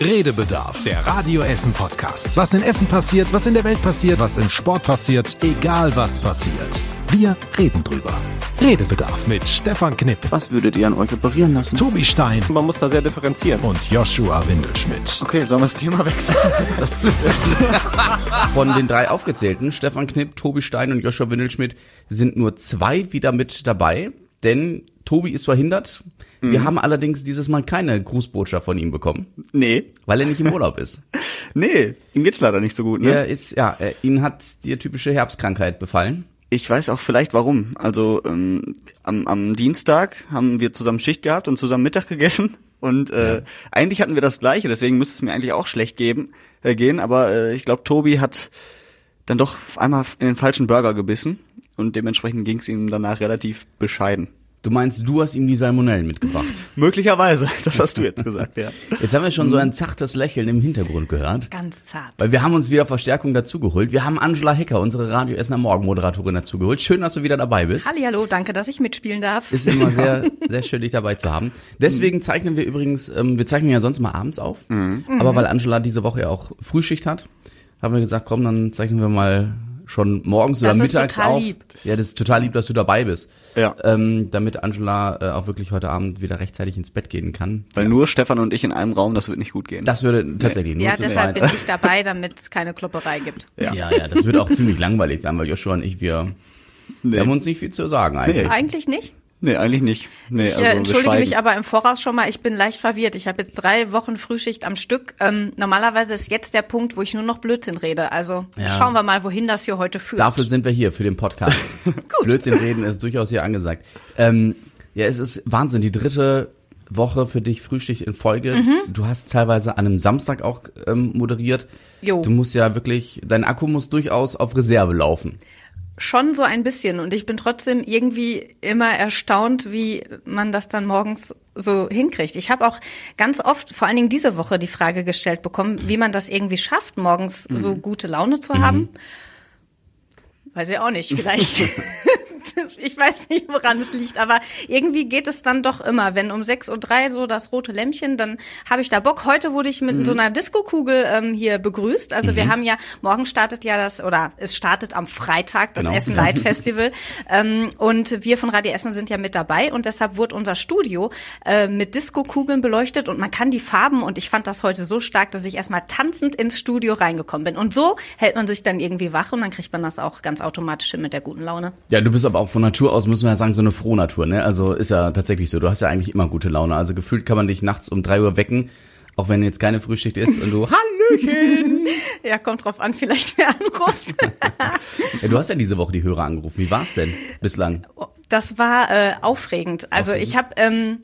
Redebedarf, der Radio Essen Podcast. Was in Essen passiert, was in der Welt passiert, was im Sport passiert, egal was passiert. Wir reden drüber. Redebedarf mit Stefan Knipp, Was würdet ihr an euch operieren lassen? Tobi Stein Man muss da sehr differenzieren. und Joshua Windelschmidt. Okay, sollen wir das Thema wechseln? Von den drei aufgezählten, Stefan Knipp, Tobi Stein und Joshua Windelschmidt, sind nur zwei wieder mit dabei, denn Tobi ist verhindert. Wir haben allerdings dieses Mal keine Grußbotschaft von ihm bekommen, Nee, weil er nicht im Urlaub ist. nee, ihm geht's leider nicht so gut, ne? Er ist, ja, äh, ihn hat die typische Herbstkrankheit befallen. Ich weiß auch vielleicht warum. Also ähm, am, am Dienstag haben wir zusammen Schicht gehabt und zusammen Mittag gegessen. Und äh, eigentlich hatten wir das gleiche, deswegen müsste es mir eigentlich auch schlecht geben, äh, gehen. Aber äh, ich glaube, Tobi hat dann doch einmal in den falschen Burger gebissen und dementsprechend ging es ihm danach relativ bescheiden. Du meinst, du hast ihm die Salmonellen mitgebracht. Möglicherweise, das hast du jetzt gesagt, ja. Jetzt haben wir schon so ein zartes Lächeln im Hintergrund gehört. Ganz zart. Weil wir haben uns wieder Verstärkung dazugeholt. Wir haben Angela Hecker, unsere Radio Essener Morgenmoderatorin, dazugeholt. Schön, dass du wieder dabei bist. Hallihallo, danke, dass ich mitspielen darf. Ist immer sehr, sehr schön, dich dabei zu haben. Deswegen zeichnen wir übrigens, ähm, wir zeichnen ja sonst mal abends auf. Aber weil Angela diese Woche ja auch Frühschicht hat, haben wir gesagt, komm, dann zeichnen wir mal schon morgens Das oder ist mittags total auf. lieb. Ja, das ist total lieb, dass du dabei bist. Ja. Ähm, damit Angela äh, auch wirklich heute Abend wieder rechtzeitig ins Bett gehen kann. Weil nur Stefan und ich in einem Raum, das wird nicht gut gehen. Das würde tatsächlich nur Ja, zu deshalb bin ich dabei, damit es keine Klopperei gibt. Ja. ja, das wird auch ziemlich langweilig sein, weil Joshua und ich, wir, nee. wir haben uns nicht viel zu sagen eigentlich. Eigentlich nicht. Nee, eigentlich nicht. Nee, Ich also äh, entschuldige mich aber im Voraus schon mal, ich bin leicht verwirrt. Ich habe jetzt drei Wochen Frühschicht am Stück. Ähm, normalerweise ist jetzt der Punkt, wo ich nur noch Blödsinn rede. Also Ja. schauen wir mal, wohin das hier heute führt. Dafür sind wir hier, für den Podcast. Blödsinn reden ist durchaus hier angesagt. Ähm, ja, es ist Wahnsinn, die dritte Woche für dich Frühschicht in Folge. Mhm. Du hast teilweise an einem Samstag auch ähm, moderiert. Jo. Du musst ja wirklich, dein Akku muss durchaus auf Reserve laufen. Schon so ein bisschen. Und ich bin trotzdem irgendwie immer erstaunt, wie man das dann morgens so hinkriegt. Ich habe auch ganz oft, vor allen Dingen diese Woche, die Frage gestellt bekommen, wie man das irgendwie schafft, morgens so gute Laune zu haben. Weiß ich auch nicht, vielleicht. ich weiß nicht, woran es liegt, aber irgendwie geht es dann doch immer. Wenn um 6.03 Uhr so das rote Lämpchen, dann habe ich da Bock. Heute wurde ich mit so einer Disco-Kugel ähm, hier begrüßt. Also wir haben ja, morgen startet ja das, oder es startet am Freitag das Genau. Essen Light Festival. ähm, und wir von Radio Essen sind ja mit dabei und deshalb wurde unser Studio äh, mit Disco-Kugeln beleuchtet und man kann die Farben und ich fand das heute so stark, dass ich erstmal tanzend ins Studio reingekommen bin. Und so hält man sich dann irgendwie wach und dann kriegt man das auch ganz automatisch hin mit der guten Laune. Ja, du bist aber auch von Natur aus, müssen wir ja sagen, so eine Frohnatur, ne? Also ist ja tatsächlich so. Du hast ja eigentlich immer gute Laune. Also gefühlt kann man dich nachts um drei Uhr wecken, auch wenn jetzt keine Frühschicht ist und du, Hallöchen! Ja, kommt drauf an, vielleicht wer anruft. ja, du hast ja diese Woche die Hörer angerufen. Wie war's denn bislang? Das war äh, aufregend. Also ich habe ähm,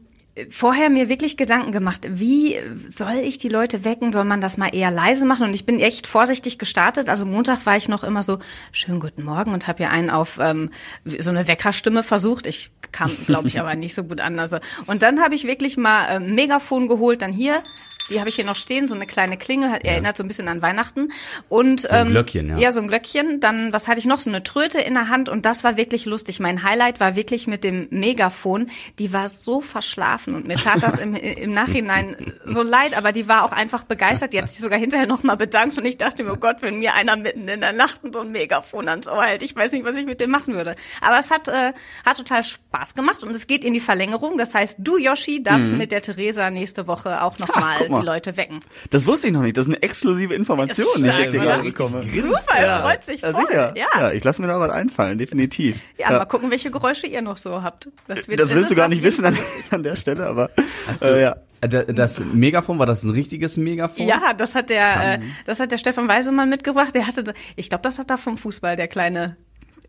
vorher mir wirklich Gedanken gemacht, wie soll ich die Leute wecken? Soll man das mal eher leise machen? Und ich bin echt vorsichtig gestartet. Also Montag war ich noch immer so, schönen guten Morgen und habe ja einen auf ähm, so eine Weckerstimme versucht. Ich kam, glaube ich, aber nicht so gut an. Also, und dann habe ich wirklich mal ähm, Megafon geholt, dann hier. Die habe ich hier noch stehen, so eine kleine Klingel, hat, erinnert so ein bisschen an Weihnachten. Und ein ähm, Glöckchen, ja. ja, so ein Glöckchen. Dann, was hatte ich noch? So eine Tröte in der Hand und das war wirklich lustig. Mein Highlight war wirklich mit dem Megafon. Die war so verschlafen und mir tat das im, im Nachhinein so leid, aber die war auch einfach begeistert. Die hat sich sogar hinterher nochmal bedankt und ich dachte mir, oh Gott, wenn mir einer mitten in der Nacht so ein Megafon ans Ohr hält, ich weiß nicht, was ich mit dem machen würde. Aber es hat, äh, hat total Spaß gemacht und es geht in die Verlängerung. Das heißt, du, Yoshi, darfst mit der Theresa nächste Woche auch nochmal mal. die Leute wecken. Das wusste ich noch nicht. Das ist eine exklusive Information, Ist die ich jetzt hier oder? gerade bekomme. Super, er freut sich Ja, voll. sicher. Ja. ja, ich lasse mir da was einfallen, definitiv. Ja, mal gucken, welche Geräusche ihr noch so habt. Das, wird, das es willst du gar nicht wissen an, an der Stelle, aber Hast du, äh, ja. äh, da- Das Megafon, war das ein richtiges Megafon? Ja, das hat der, äh, das hat der Stefan Weisemann mitgebracht. Der hatte, ich glaube, das hat er vom Fußball, der kleine.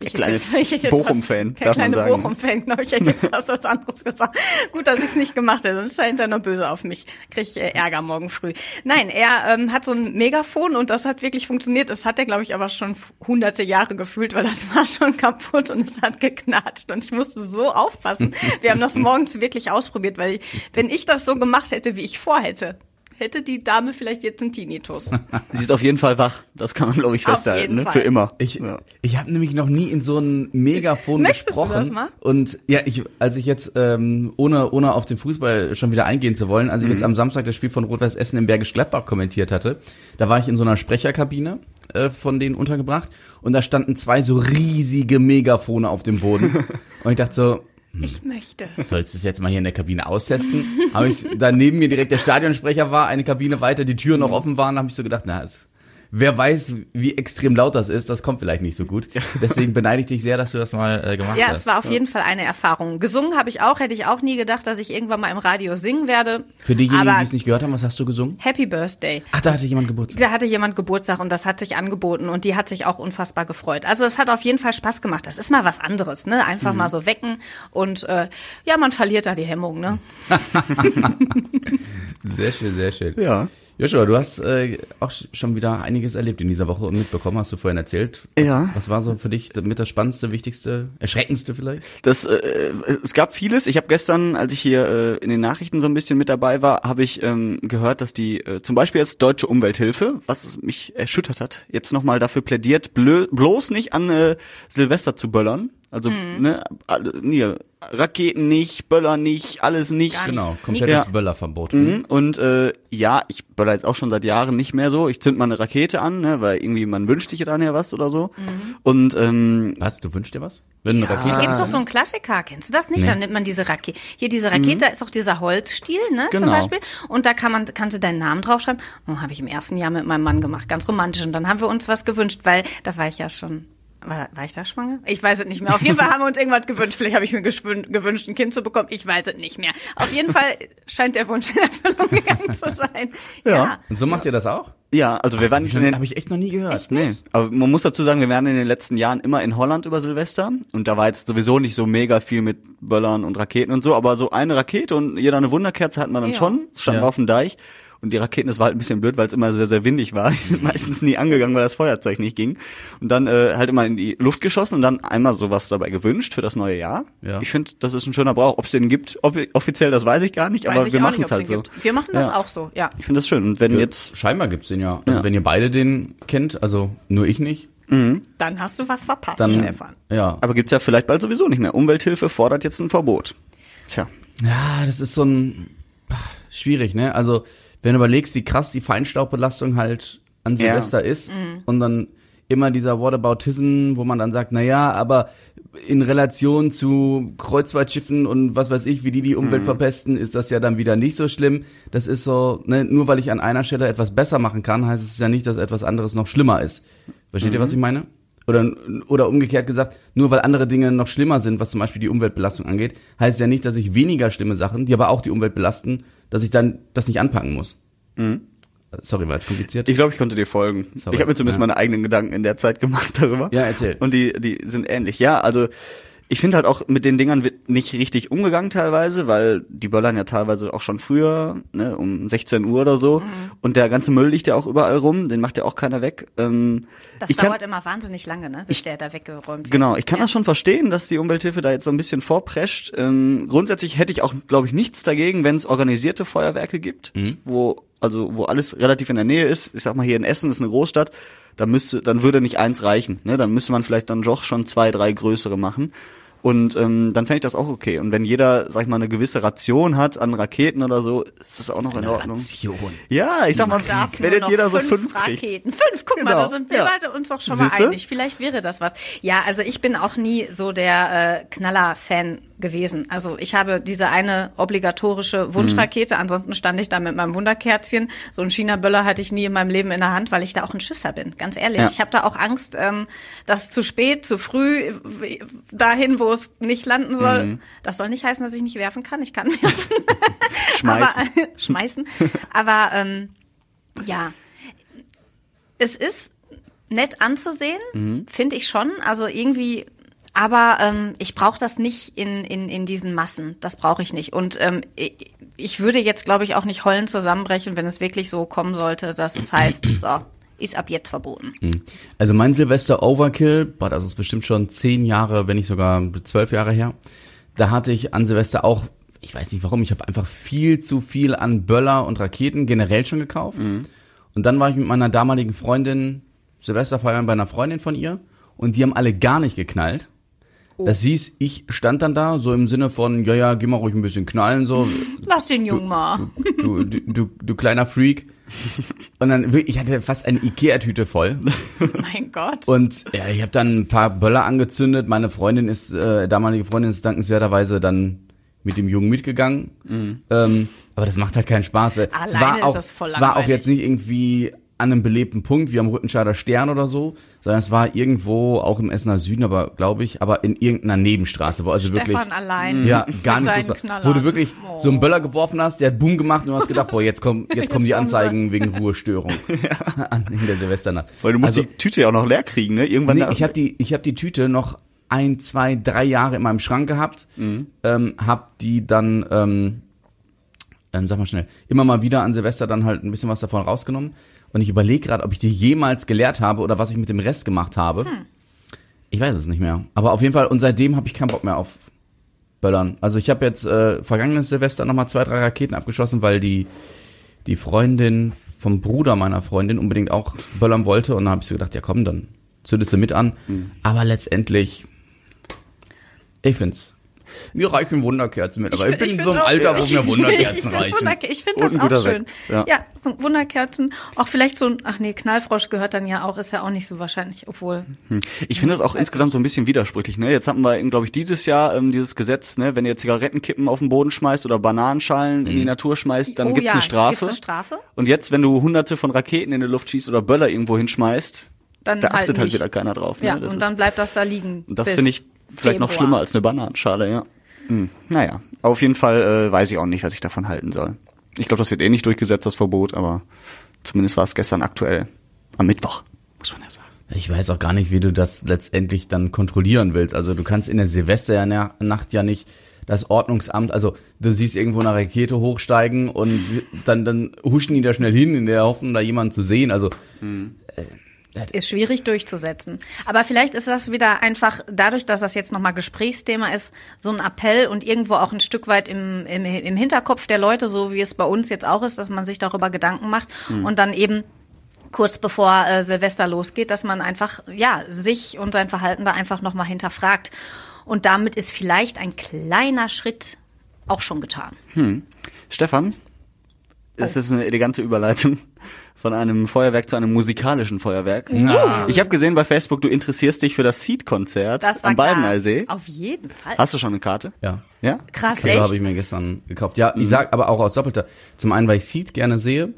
Ich hätte kleine Bochum-Fan, Der kleine. Bochum-Fan, genau. Ich hätte jetzt was, was anderes gesagt. Gut, dass ich es nicht gemacht hätte, sonst ist er hinterher noch böse auf mich. Krieg ich äh, Ärger morgen früh. Nein, er ähm, hat so ein Megafon und das hat wirklich funktioniert. Das hat er, glaube ich, aber schon hunderte Jahre gefühlt, weil das war schon kaputt und es hat geknatscht. Und ich musste so aufpassen. Wir haben das morgens wirklich ausprobiert, weil wenn ich das so gemacht hätte, wie ich vorhätte, hätte die Dame vielleicht jetzt einen Tinnitus. Sie ist auf jeden Fall wach. Das kann man, glaube ich, festhalten. Ne? Fall. Für immer. Ich, ja. ich habe nämlich noch nie in so ein Megafon Möchtest du gesprochen. das mal? Und ja, ich, als ich jetzt, ähm, ohne, ohne auf den Fußball schon wieder eingehen zu wollen, als ich Mhm. jetzt am Samstag das Spiel von Rot-Weiß Essen im Bergisch Gladbach kommentiert hatte, da war ich in so einer Sprecherkabine äh, von denen untergebracht und da standen zwei so riesige Megafone auf dem Boden. und ich dachte so, Ich möchte. sollst du es jetzt mal hier in der Kabine austesten? habe ich da neben mir direkt der Stadionsprecher war, eine Kabine weiter, die Türen noch offen waren, habe ich so gedacht, na, es, wer weiß, wie extrem laut das ist, das kommt vielleicht nicht so gut. Deswegen beneide ich dich sehr, dass du das mal äh, gemacht Ja, hast. es war auf jeden Fall eine Erfahrung. Gesungen habe ich auch, hätte ich auch nie gedacht, dass ich irgendwann mal im Radio singen werde. Für diejenigen, die es nicht gehört haben, was hast du gesungen? Happy Birthday. Ach, da hatte jemand Geburtstag. Da hatte jemand Geburtstag und das hat sich angeboten und die hat sich auch unfassbar gefreut. Also es hat auf jeden Fall Spaß gemacht. Das ist mal was anderes, ne? Einfach Mhm. mal so wecken und äh, ja, man verliert da die Hemmung, ne? Sehr schön, sehr schön. ja. Joshua, du hast äh, auch schon wieder einiges erlebt in dieser Woche und mitbekommen, hast du vorhin erzählt. Was, Ja. Was war so für dich mit das Spannendste, Wichtigste, Erschreckendste vielleicht? Das, äh, es gab vieles. Ich habe gestern, als ich hier äh, in den Nachrichten so ein bisschen mit dabei war, habe ich ähm, gehört, dass die äh, zum Beispiel jetzt Deutsche Umwelthilfe, was mich erschüttert hat, jetzt nochmal dafür plädiert, blö bloß nicht an äh, Silvester zu böllern. Also ne, alle, nee, Raketen nicht, Böller nicht, alles nicht. Gar Genau, komplettes Ja. Böllerverbot. Mhm. Und äh, ja, ich böller jetzt auch schon seit Jahren nicht mehr so. Ich zünd mal eine Rakete an, ne, weil irgendwie man wünscht sich ja dann ja was oder so. Und ähm, Was, du wünschst dir was? Wenn eine Rakete Gibt's doch so einen Klassiker, kennst du das nicht? Nee. Dann nimmt man diese Rakete. Hier diese Rakete da ist auch dieser Holzstiel, ne, zum Genau. Beispiel. Und da kann man, kannst du deinen Namen draufschreiben. Oh, habe ich im ersten Jahr mit meinem Mann gemacht, ganz romantisch. Und dann haben wir uns was gewünscht, weil da war ich ja schon. War, war ich da schwanger? Ich weiß es nicht mehr. Auf jeden Fall haben wir uns irgendwas gewünscht. Vielleicht habe ich mir gewünscht, ein Kind zu bekommen. Ich weiß es nicht mehr. Auf jeden Fall scheint der Wunsch in Erfüllung gegangen zu sein. Ja. Und so macht ihr das auch? ja, also wir waren jetzt in den Habe ich echt noch nie gehört. Nee, aber man muss dazu sagen, wir waren in den letzten Jahren immer in Holland über Silvester und da war jetzt sowieso nicht so mega viel mit Böllern und Raketen und so, aber so eine Rakete und jeder eine Wunderkerze hatten wir dann Ja. schon, standen Ja. auf dem Deich und die Raketen, das war halt ein bisschen blöd, weil es immer sehr, sehr windig war. Die sind meistens nie angegangen, weil das Feuerzeug nicht ging. Und dann äh, halt immer in die Luft geschossen und dann einmal sowas dabei gewünscht für das neue Jahr. Ja. Ich finde, das ist ein schöner Brauch. Ob es den gibt, ob, offiziell, das weiß ich gar nicht, Weiß aber ich wir machen nicht, es halt so. gibt. Wir machen das Ja. auch so, ja. Ich finde das schön. Und wenn jetzt Scheinbar gibt's den ja. Also Ja. wenn ihr beide den kennt, also nur ich nicht, Dann hast du was verpasst, dann Stefan. ja. Aber gibt's ja vielleicht bald sowieso nicht mehr. Umwelthilfe fordert jetzt ein Verbot. Tja. Ja, das ist so ein schwierig, ne? Also, wenn du überlegst, wie krass die Feinstaubbelastung halt an Ja. Silvester ist und dann immer dieser Whataboutism, wo man dann sagt, na ja, aber in Relation zu Kreuzfahrtschiffen und was weiß ich, wie die die Umwelt verpesten, ist das ja dann wieder nicht so schlimm. Das ist so, ne, nur weil ich an einer Stelle etwas besser machen kann, heißt es ja nicht, dass etwas anderes noch schlimmer ist. Versteht ihr, was ich meine? Oder, oder umgekehrt gesagt, nur weil andere Dinge noch schlimmer sind, was zum Beispiel die Umweltbelastung angeht, heißt ja nicht, dass ich weniger schlimme Sachen, die aber auch die Umwelt belasten, dass ich dann das nicht anpacken muss. Sorry, war jetzt kompliziert. Ich glaube, ich konnte dir folgen. Sorry. Ich habe mir zumindest Ja. meine eigenen Gedanken in der Zeit gemacht darüber. Ja, erzähl. Und die, die sind ähnlich. Ja, also ich finde halt auch mit den Dingern wird nicht richtig umgegangen teilweise, weil die böllern ja teilweise auch schon früher, ne, um 16 Uhr oder so. Und der ganze Müll liegt ja auch überall rum, den macht ja auch keiner weg. Ähm, Das ich kann, dauert immer wahnsinnig lange, ne, bis der da weggeräumt wird. Genau, ich kann ja. das schon verstehen, dass die Umwelthilfe da jetzt so ein bisschen vorprescht. Ähm, grundsätzlich hätte ich auch, glaube ich, nichts dagegen, wenn es organisierte Feuerwerke gibt, wo also wo alles relativ in der Nähe ist. Ich sag mal hier in Essen ist eine Großstadt, da müsste, dann würde nicht eins reichen. Ne? Dann müsste man vielleicht dann doch schon zwei, drei größere machen. Und ähm, dann fände ich das auch okay. Und wenn jeder, sag ich mal, eine gewisse Ration hat an Raketen oder so, ist das auch noch in Ordnung. Ration. Ja, ich sag mal, wenn jetzt jeder so fünf, fünf kriegt. Raketen. Fünf, guck mal, Genau, da sind wir ja. beide uns doch schon mal Siehste? einig. Vielleicht wäre das was. Ja, also ich bin auch nie so der äh, Knaller-Fan gewesen. Also ich habe diese eine obligatorische Wunschrakete, Mhm. ansonsten stand ich da mit meinem Wunderkerzchen. So ein China-Böller hatte ich nie in meinem Leben in der Hand, weil ich da auch ein Schisser bin, ganz ehrlich. Ja. Ich habe da auch Angst, ähm, dass zu spät, zu früh, dahin, wo es nicht landen soll. Mhm. Das soll nicht heißen, dass ich nicht werfen kann. Ich kann werfen. Schmeißen. Aber, schmeißen. Aber ähm, ja, es ist nett anzusehen, Mhm. finde ich schon. Also irgendwie, aber ähm, ich brauche das nicht in, in, in diesen Massen. Das brauche ich nicht. Und ähm, ich, würde jetzt, glaube ich, auch nicht heulend zusammenbrechen, wenn es wirklich so kommen sollte, dass es heißt, so, ist ab jetzt verboten. Also mein Silvester Overkill, boah, das ist bestimmt schon zehn Jahre, wenn nicht sogar zwölf Jahre her. Da hatte ich an Silvester auch ich weiß nicht warum, ich habe einfach viel zu viel an Böller und Raketen generell schon gekauft. Und dann war ich mit meiner damaligen Freundin Silvester feiern bei einer Freundin von ihr und die haben alle gar nicht geknallt. Das hieß, ich stand dann da so im Sinne von, ja, ja, geh mal ruhig ein bisschen knallen, so, Lass den Jungen mal. du, du, du, du kleiner Freak. Und dann, wirklich, ich hatte fast eine Ikea-Tüte voll. Mein Gott. Und ja, ich habe dann ein paar Böller angezündet. Meine Freundin ist, äh, damalige Freundin ist dankenswerterweise dann mit dem Jungen mitgegangen. Ähm, aber das macht halt keinen Spaß. Weil es Alleine war ist auch, das voll es war auch langweilig. jetzt nicht irgendwie an einem belebten Punkt wie am Rüttenscheider Stern oder so, sondern es war irgendwo auch im Essener Süden, aber glaube ich, aber in irgendeiner Nebenstraße, wo also wirklich Stefan allein. ja, gar nicht so, Knallern. wo du wirklich Oh. so einen Böller geworfen hast, der hat Boom gemacht und du hast gedacht, boah, jetzt kommen, jetzt kommen die. Anzeigen wegen Ruhestörung an in der Silvesternacht. Weil du musst Also- die Tüte ja auch noch leer kriegen, ne? Irgendwann Nee, ich habe die, ich hab die Tüte noch ein, zwei, drei Jahre in meinem Schrank gehabt, ähm, hab die dann, ähm, ähm, sag mal schnell, immer mal wieder an Silvester dann halt ein bisschen was davon rausgenommen. Und ich überlege gerade, ob ich die jemals geleert habe oder was ich mit dem Rest gemacht habe. Ich weiß es nicht mehr. Aber auf jeden Fall, und seitdem habe ich keinen Bock mehr auf Böllern. Also ich habe jetzt äh, vergangenes Silvester nochmal zwei, drei Raketen abgeschossen, weil die, die Freundin vom Bruder meiner Freundin unbedingt auch böllern wollte. Und dann habe ich so gedacht, ja komm, dann zündest du mit an. Aber letztendlich, ich find's, mir reichen Wunderkerzen mit. Aber ich, find- bin ich in so einem Alter, wo mir Wunderkerzen Ich find reichen. Wunderke- Ich finde das auch schön. Sekt, ja. Ja. so Wunderkerzen. Auch vielleicht so ein, ach nee, Knallfrosch gehört dann ja auch, ist ja auch nicht so wahrscheinlich, obwohl. Ich finde das auch insgesamt so ein bisschen widersprüchlich. Ne? Jetzt hatten wir, glaube ich, dieses Jahr ähm, dieses Gesetz, ne? wenn ihr Zigarettenkippen auf den Boden schmeißt oder Bananenschalen in die Natur schmeißt, dann Oh gibt's ja, eine Strafe. gibt's eine Strafe? Und jetzt, wenn du hunderte von Raketen in die Luft schießt oder Böller irgendwo hinschmeißt, Dann da halt achtet halt nicht. wieder keiner drauf. Ja, ne? Das und ist- dann bleibt das da liegen. Und das finde ich vielleicht noch Februar. schlimmer als eine Bananenschale, ja. Hm. Naja, auf jeden Fall äh, weiß ich auch nicht, was ich davon halten soll. Ich glaube, das wird eh nicht durchgesetzt, das Verbot, aber zumindest war es gestern aktuell. Am Mittwoch, muss man ja sagen. Ich weiß auch gar nicht, wie du das letztendlich dann kontrollieren willst. Also du kannst in der Silvesternacht ja nicht das Ordnungsamt, also du siehst irgendwo eine Rakete hochsteigen und dann, dann huschen die da schnell hin, in der Hoffnung, da jemanden zu sehen. Also Ist schwierig durchzusetzen. Aber vielleicht ist das wieder einfach dadurch, dass das jetzt nochmal Gesprächsthema ist, so ein Appell und irgendwo auch ein Stück weit im, im, im Hinterkopf der Leute, so wie es bei uns jetzt auch ist, dass man sich darüber Gedanken macht und dann eben kurz bevor äh, Silvester losgeht, dass man einfach, ja, sich und sein Verhalten da einfach nochmal hinterfragt. Und damit ist vielleicht ein kleiner Schritt auch schon getan. Stefan, es ist eine elegante Überleitung von einem Feuerwerk zu einem musikalischen Feuerwerk. Ich habe gesehen bei Facebook, du interessierst dich für das Seed-Konzert am. Baldeneysee. Auf jeden Fall. Hast du schon eine Karte? ja. Ja? Krass, Also habe ich mir gestern gekauft. Ja, ich sag aber auch aus doppelter. Zum einen, weil ich Seed gerne sehe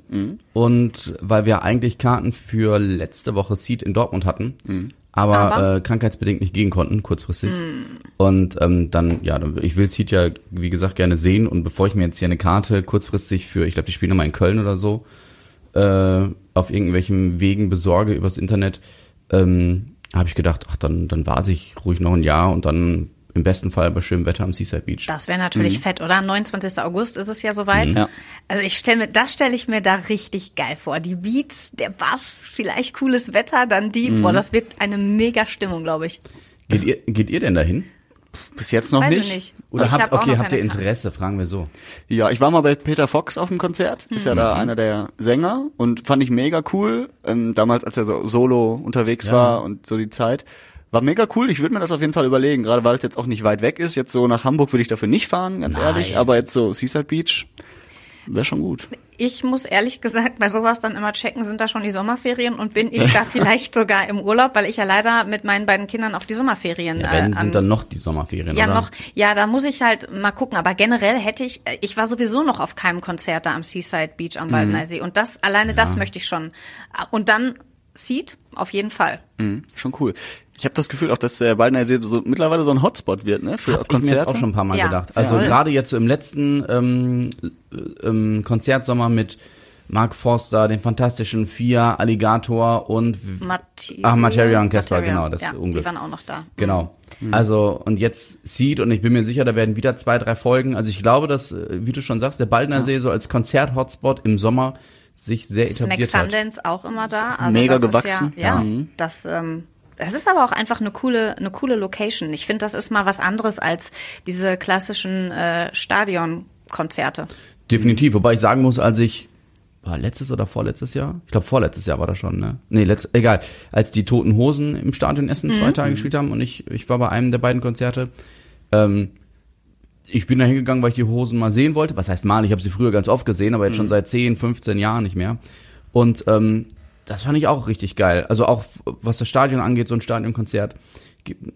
und weil wir eigentlich Karten für letzte Woche Seed in Dortmund hatten, aber, Aber? Äh, krankheitsbedingt nicht gehen konnten, kurzfristig. Und ähm, dann, ja, ich will Seed ja, wie gesagt, gerne sehen und bevor ich mir jetzt hier eine Karte kurzfristig für, ich glaube, die spielen nochmal in Köln oder so, äh, auf irgendwelchen Wegen besorge übers Internet, ähm, habe ich gedacht, ach, dann, dann warte ich ruhig noch ein Jahr und dann im besten Fall bei schönem Wetter am Seaside Beach. Das wäre natürlich fett, oder? 29. August ist es ja soweit. Ja. Also ich stelle mir, das stelle ich mir da richtig geil vor. Die Beats, der Bass, vielleicht cooles Wetter, dann die, boah, das wird eine mega Stimmung, glaube ich. Geht ihr, geht ihr denn dahin? Bis jetzt noch Weiß nicht. ich nicht. Oder ich habt, hab okay, habt ihr keine Karte. Interesse, fragen wir so. Ja, ich war mal bei Peter Fox auf dem Konzert. Ist ja Mhm. da einer der Sänger und fand ich mega cool. Ähm, damals, als er so solo unterwegs war und so die Zeit. War mega cool. Ich würde mir das auf jeden Fall überlegen, gerade weil es jetzt auch nicht weit weg ist. Jetzt so nach Hamburg würde ich dafür nicht fahren, ganz Nein. ehrlich. Aber jetzt so Seaside Beach wäre schon gut. Ich muss ehrlich gesagt bei sowas dann immer checken, sind da schon die Sommerferien und bin ich da vielleicht sogar im Urlaub, weil ich ja leider mit meinen beiden Kindern auf die Sommerferien Ja, wenn äh, sind dann noch die Sommerferien, Ja, oder? noch, ja, da muss ich halt mal gucken. Aber generell hätte ich, äh, ich war sowieso noch auf keinem Konzert da am Seaside Beach Mhm. am Baldeneysee. Und das, alleine das möchte ich schon. Und dann Seed, auf jeden Fall. Mhm, schon cool. Ich habe das Gefühl auch, dass der Baldeneysee so mittlerweile so ein Hotspot wird, ne? Für Hab ich mir Konzerte. jetzt auch schon ein paar Mal Ja, gedacht. Also voll. gerade jetzt so im letzten ähm, ähm, Konzertsommer mit Mark Forster, den fantastischen Fia, Alligator und Materia, Ach, Materia und Casper, genau, das ja, Unglück. Die waren auch noch da. Genau. Also, und jetzt Seed, und ich bin mir sicher, da werden wieder zwei, drei Folgen. Also ich glaube, dass, äh, wie du schon sagst, der Baldner See so als Konzert-Hotspot im Sommer sich sehr etabliert hat. Sundance auch immer da. Also Mega das gewachsen. Ist ja, ja, Ja. das, ähm, Das ist aber auch einfach eine coole, eine coole Location. Ich finde, das ist mal was anderes als diese klassischen äh, Stadionkonzerte. Definitiv, wobei ich sagen muss, als ich war letztes oder vorletztes Jahr? Ich glaube vorletztes Jahr war das schon, ne? Nee, letzt, egal. Als die Toten Hosen im Stadion Essen zwei Tage gespielt haben und ich, ich war bei einem der beiden Konzerte. Ähm, ich bin da hingegangen, weil ich die Hosen mal sehen wollte. Was heißt mal? Ich habe sie früher ganz oft gesehen, aber jetzt schon seit 10, 15 Jahren nicht mehr. Und ähm, das fand ich auch richtig geil. Also auch was das Stadion angeht, so ein Stadionkonzert gibt,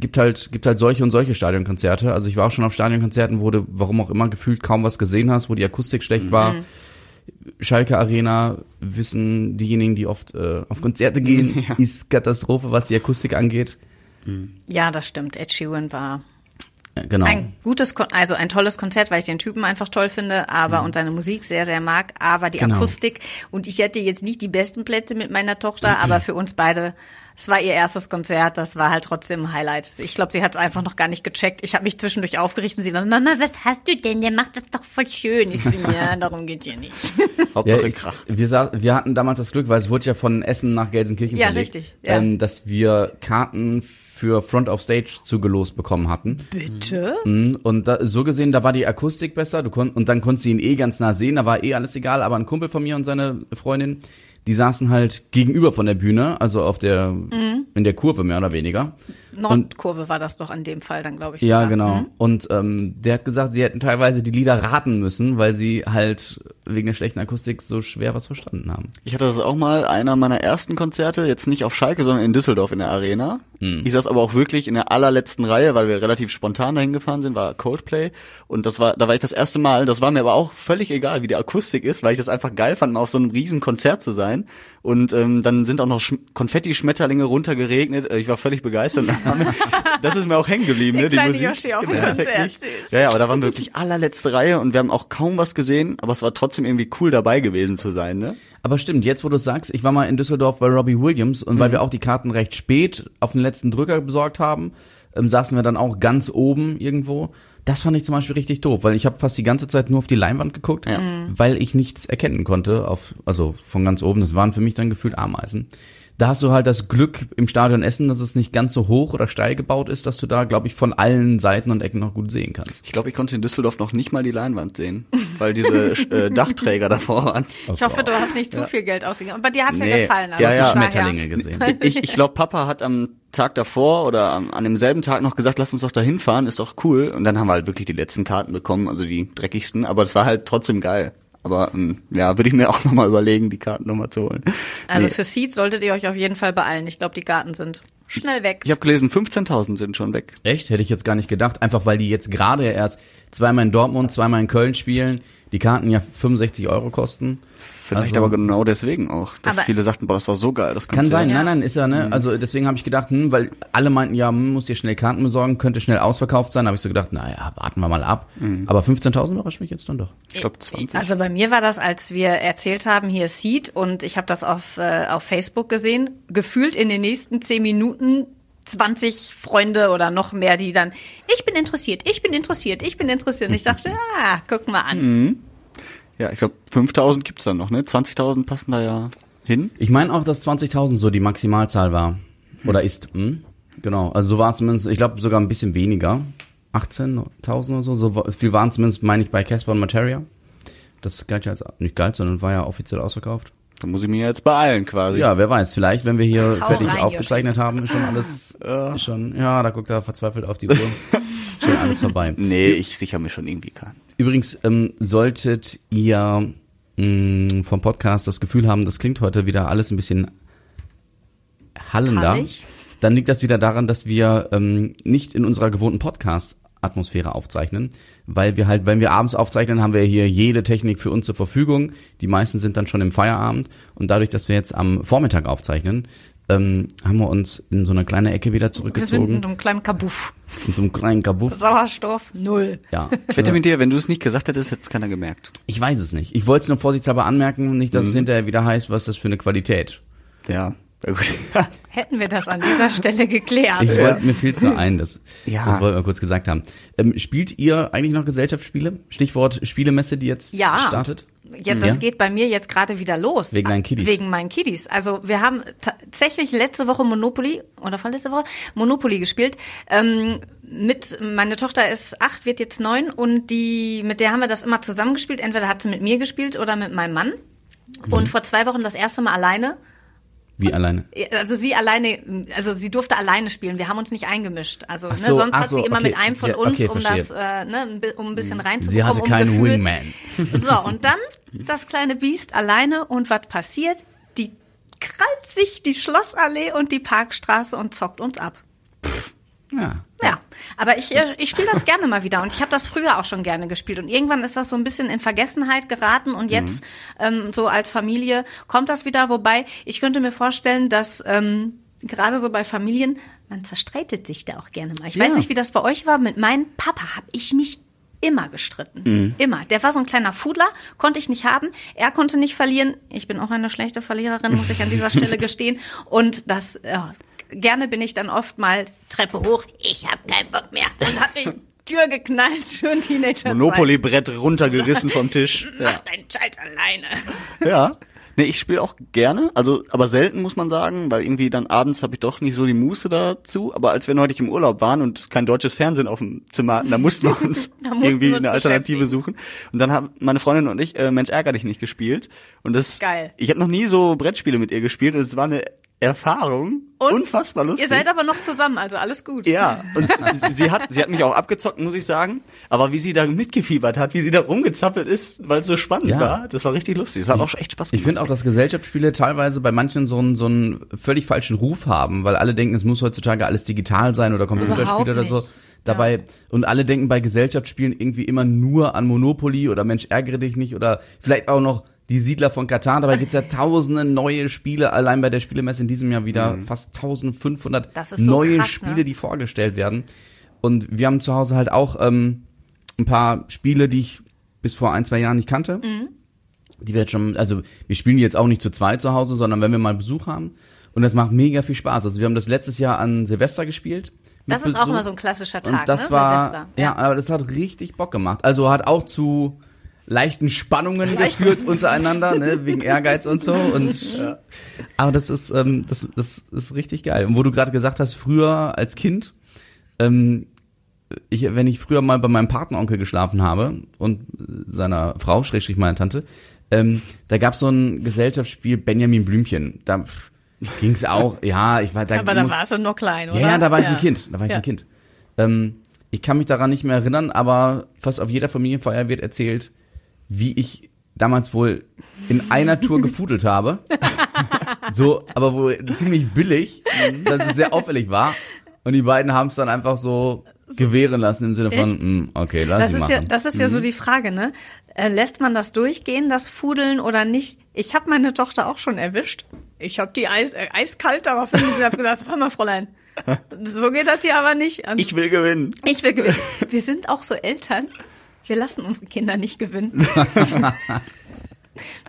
gibt halt gibt halt solche und solche Stadionkonzerte. Also ich war auch schon auf Stadionkonzerten, wo du warum auch immer gefühlt kaum was gesehen hast, wo die Akustik schlecht war. Schalke Arena wissen diejenigen, die oft äh, auf Konzerte gehen, ist Katastrophe, was die Akustik angeht. Ja, das stimmt. Ed Sheeran war Genau. ein gutes, Kon also ein tolles Konzert, weil ich den Typen einfach toll finde, aber und seine Musik sehr, sehr mag, aber die Genau. Akustik und ich hatte jetzt nicht die besten Plätze mit meiner Tochter, aber für uns beide, es war ihr erstes Konzert, das war halt trotzdem ein Highlight. Ich glaube, sie hat es einfach noch gar nicht gecheckt. Ich habe mich zwischendurch aufgerichtet und sie war, Mama, was hast du denn? Der macht das doch voll schön. Ich so, ja, darum geht hier nicht. Hauptsache Ja, ich, Krach. wir, sa- wir hatten damals das Glück, weil es wurde ja von Essen nach Gelsenkirchen Ja, verlegt, richtig, ja. ähm, dass wir Karten für Front of Stage zugelost bekommen hatten. Bitte? Mhm, Und da, so gesehen, da war die Akustik besser. Du kon und dann konntest du ihn eh ganz nah sehen. Da war eh alles egal. Aber ein Kumpel von mir und seine Freundin, die saßen halt gegenüber von der Bühne, also auf der Mhm. in der Kurve mehr oder weniger. Nordkurve war das doch in dem Fall dann, glaube ich. Ja, sogar. genau. Mhm. Und ähm, der hat gesagt, sie hätten teilweise die Lieder raten müssen, weil sie halt wegen der schlechten Akustik so schwer was verstanden haben. Ich hatte das auch mal, einer meiner ersten Konzerte, jetzt nicht auf Schalke, sondern in Düsseldorf in der Arena. Ich saß aber auch wirklich in der allerletzten Reihe, weil wir relativ spontan dahin gefahren sind, war Coldplay. Und das war, da war ich das erste Mal, das war mir aber auch völlig egal, wie die Akustik ist, weil ich das einfach geil fand, mal auf so einem riesen Konzert zu sein. Und ähm, dann sind auch noch Sch Konfetti-Schmetterlinge runtergeregnet. Äh, Ich war völlig begeistert. das ist mir auch hängen geblieben, ne, die Musik. Yoshi auf dem Konzert, süß. Ja, ja, aber da waren wir wirklich allerletzte Reihe und wir haben auch kaum was gesehen, aber es war trotzdem irgendwie cool dabei gewesen zu sein, ne? Aber stimmt, jetzt wo du sagst, ich war mal in Düsseldorf bei Robbie Williams und weil wir auch die Karten recht spät auf den letzten Drücker besorgt haben, ähm, saßen wir dann auch ganz oben irgendwo. Das fand ich zum Beispiel richtig doof, weil ich habe fast die ganze Zeit nur auf die Leinwand geguckt, Ja. weil ich nichts erkennen konnte, auf, also von ganz oben. Das waren für mich dann gefühlt Ameisen. Da hast du halt das Glück im Stadion Essen, dass es nicht ganz so hoch oder steil gebaut ist, dass du da, glaube ich, von allen Seiten und Ecken noch gut sehen kannst. Ich glaube, ich konnte in Düsseldorf noch nicht mal die Leinwand sehen, weil diese äh, Dachträger davor waren. Ich hoffe, du hast nicht zu viel Geld ausgegeben. Aber dir hat's ja Nee. gefallen. Ja, also ja. daher- Schmetterlinge gesehen. Ich, ich glaube, Papa hat am Tag davor oder am, an demselben Tag noch gesagt, lass uns doch da hinfahren, ist doch cool. Und dann haben wir halt wirklich die letzten Karten bekommen, also die dreckigsten, aber es war halt trotzdem geil. Aber ähm, ja, würde ich mir auch nochmal überlegen, die Karten nochmal zu holen. Also Nee. für Seeds solltet ihr euch auf jeden Fall beeilen. Ich glaube, die Karten sind schnell weg. Ich habe gelesen, 15.000 sind schon weg. Echt? Hätte ich jetzt gar nicht gedacht. Einfach weil die jetzt gerade erst zweimal in Dortmund, zweimal in Köln spielen. Die Karten ja 65 Euro kosten. Vielleicht Also- aber genau deswegen auch, dass viele sagten, boah, das war so geil. Das Kann Konzert. sein, Ja. nein, nein, ist ja, ne? Also deswegen habe ich gedacht, hm, weil alle meinten, ja, hm, musst dir schnell Karten besorgen, könnte schnell ausverkauft sein. habe ich so gedacht, naja, warten wir mal ab. Aber 15.000 überrascht mich jetzt dann doch. Ich glaube 20. Also bei mir war das, als wir erzählt haben, hier Seed und ich habe das auf, äh, auf Facebook gesehen, gefühlt in den nächsten zehn Minuten 20 Freunde oder noch mehr, die dann, ich bin interessiert, ich bin interessiert, ich bin interessiert. Und ich dachte, ah, guck mal an. Ja, ich glaube 5.000 gibt's dann noch, ne? 20.000 passen da ja hin. Ich meine auch, dass 20.000 so die Maximalzahl war. Oder ist, hm? Genau. Also so war es zumindest, ich glaube sogar ein bisschen weniger. 18.000 oder so. So viel waren zumindest, meine ich, bei Casper und Materia. Das galt ja als, nicht galt, sondern war ja offiziell ausverkauft. Da muss ich mir jetzt beeilen quasi. Ja, wer weiß, vielleicht, wenn wir hier Hau fertig rein, aufgezeichnet haben, ist schon alles, ist schon, ja, da guckt er verzweifelt auf die Uhr. schon alles vorbei. Nee, ich sicher mir schon irgendwie Karten. Übrigens, ähm, solltet ihr mh, vom Podcast das Gefühl haben, das klingt heute wieder alles ein bisschen hallender, Hallig? dann liegt das wieder daran, dass wir ähm, nicht in unserer gewohnten Podcast Atmosphäre aufzeichnen, weil wir halt, wenn wir abends aufzeichnen, haben wir hier jede Technik für uns zur Verfügung. Die meisten sind dann schon im Feierabend und dadurch, dass wir jetzt am Vormittag aufzeichnen, ähm, haben wir uns in so eine kleine Ecke wieder Wir sind in zurückgezogen, einem kleinen Kabuff. in so einem kleinen Kabuff. Sauerstoff, null. Ja, Ich wette mit dir, wenn du es nicht gesagt hättest, hätte es keiner gemerkt. Ich weiß es nicht. Ich wollte es nur vorsichtshalber anmerken, nicht, dass es Mhm. hinterher wieder heißt, was ist das für eine Qualität. Ja. Hätten wir das an dieser Stelle geklärt. Ich wollte, mir fiel nur ein, das, Ja. das wollten wir kurz gesagt haben. Ähm, spielt ihr eigentlich noch Gesellschaftsspiele? Stichwort Spielemesse, die jetzt Ja. startet? Ja, das Ja? geht bei mir jetzt gerade wieder los. Wegen deinen Kiddies. Wegen meinen Kiddies. Also wir haben ta- tatsächlich letzte Woche Monopoly oder vorletzte Woche Monopoly gespielt. Ähm, mit meine Tochter ist acht, wird jetzt neun und die mit der haben wir das immer zusammengespielt. Entweder hat sie mit mir gespielt oder mit meinem Mann. Und vor zwei Wochen das erste Mal alleine. Wie alleine? Also sie alleine, also sie durfte alleine spielen. Wir haben uns nicht eingemischt. Also ne, so, sonst ach hat so, sie immer okay. mit einem von uns, okay, um das, äh, ne, um ein bisschen reinzubekommen. Sie hatte um keinen Gefühl. Wingman. So, und dann das kleine Biest alleine und was passiert? Die krallt sich die Schlossallee und die Parkstraße und zockt uns ab. Ja. Ja, aber ich, äh, ich spiele das gerne mal wieder und ich habe das früher auch schon gerne gespielt und irgendwann ist das so ein bisschen in Vergessenheit geraten und jetzt ähm, so als Familie kommt das wieder, wobei ich könnte mir vorstellen, dass ähm, gerade so bei Familien, man zerstreitet sich da auch gerne mal. Ich weiß Ja. nicht, wie das bei euch war, mit meinem Papa habe ich mich immer gestritten. Immer. Der war so ein kleiner Fudler, konnte ich nicht haben. Er konnte nicht verlieren. Ich bin auch eine schlechte Verliererin, muss ich an dieser Stelle gestehen. Und das, ja, gerne bin ich dann oft mal Treppe hoch. Ich habe keinen Bock mehr. Und hab die Tür geknallt, schön Teenager. Monopoly-Brett runtergerissen vom Tisch. Mach deinen Scheiß alleine. Ja. Nee, ich spiele auch gerne, also aber selten muss man sagen, weil irgendwie dann abends habe ich doch nicht so die Muße dazu. Aber als wir neulich im Urlaub waren und kein deutsches Fernsehen auf dem Zimmer hatten, da mussten wir uns mussten irgendwie wir uns eine Alternative suchen. Und dann haben meine Freundin und ich äh, Mensch ärger dich nicht gespielt. Und das Geil. Ich habe noch nie so Brettspiele mit ihr gespielt und es war eine Erfahrung. Und unfassbar lustig. Ihr seid aber noch zusammen, also alles gut. Ja, und sie hat, sie hat mich auch abgezockt, muss ich sagen. Aber wie sie da mitgefiebert hat, wie sie da rumgezappelt ist, weil es so spannend Ja. war, das war richtig lustig. Das hat auch echt Spaß Ich gemacht. finde auch, dass Gesellschaftsspiele teilweise bei manchen so einen, so einen völlig falschen Ruf haben, weil alle denken, es muss heutzutage alles digital sein oder Computerspiele oder so. nicht. Dabei, und alle denken bei Gesellschaftsspielen irgendwie immer nur an Monopoly oder Mensch, ärgere dich nicht oder vielleicht auch noch die Siedler von Katar. Dabei gibt's ja tausende neue Spiele, allein bei der Spielemesse in diesem Jahr wieder fast 1500 Das ist so neue krass, Spiele, ne? die vorgestellt werden. Und wir haben zu Hause halt auch ähm, ein paar Spiele, die ich bis vor ein, zwei Jahren nicht kannte Mhm. die wir jetzt schon, also wir spielen die jetzt auch nicht zu zweit zu Hause, sondern wenn wir mal Besuch haben. Und das macht mega viel Spaß. Also wir haben das letztes Jahr an Silvester gespielt. Das ist auch Besuch. mal so ein klassischer Tag, Und das ne? war, Silvester. ja. aber das hat richtig Bock gemacht. Also hat auch zu leichten Spannungen geführt untereinander, ne, wegen Ehrgeiz und so. Und aber das ist, ähm, das, das ist richtig geil. Und wo du gerade gesagt hast, früher als Kind, ähm, ich, wenn ich früher mal bei meinem Patenonkel geschlafen habe und seiner Frau, Schrägstrich meiner Tante, ähm, da gab's so ein Gesellschaftsspiel Benjamin Blümchen. Da ging's auch, ja, ich war da. Aber da warst du noch klein, oder? ja, ja, da war ich ein Kind. Da war ich Ja. ein Kind. Ähm, ich kann mich daran nicht mehr erinnern, aber fast auf jeder Familienfeier wird erzählt, wie ich damals wohl in einer Tour gefudelt habe. so, aber wohl ziemlich billig, dass es sehr auffällig war. Und die beiden haben es dann einfach so gewähren lassen im Sinne von, Echt? "Mm, okay, lass Das sie ist, machen. ja, das ist ja so die Frage, ne? Äh, lässt man das durchgehen, das Fudeln oder nicht? Ich habe meine Tochter auch schon erwischt. Ich habe die Eis, äh, eiskalt darauf hingesagt, gesagt, hör mal, Fräulein, so geht das hier aber nicht. Und Ich will gewinnen. ich will gewinnen. Wir sind auch so Eltern, wir lassen unsere Kinder nicht gewinnen.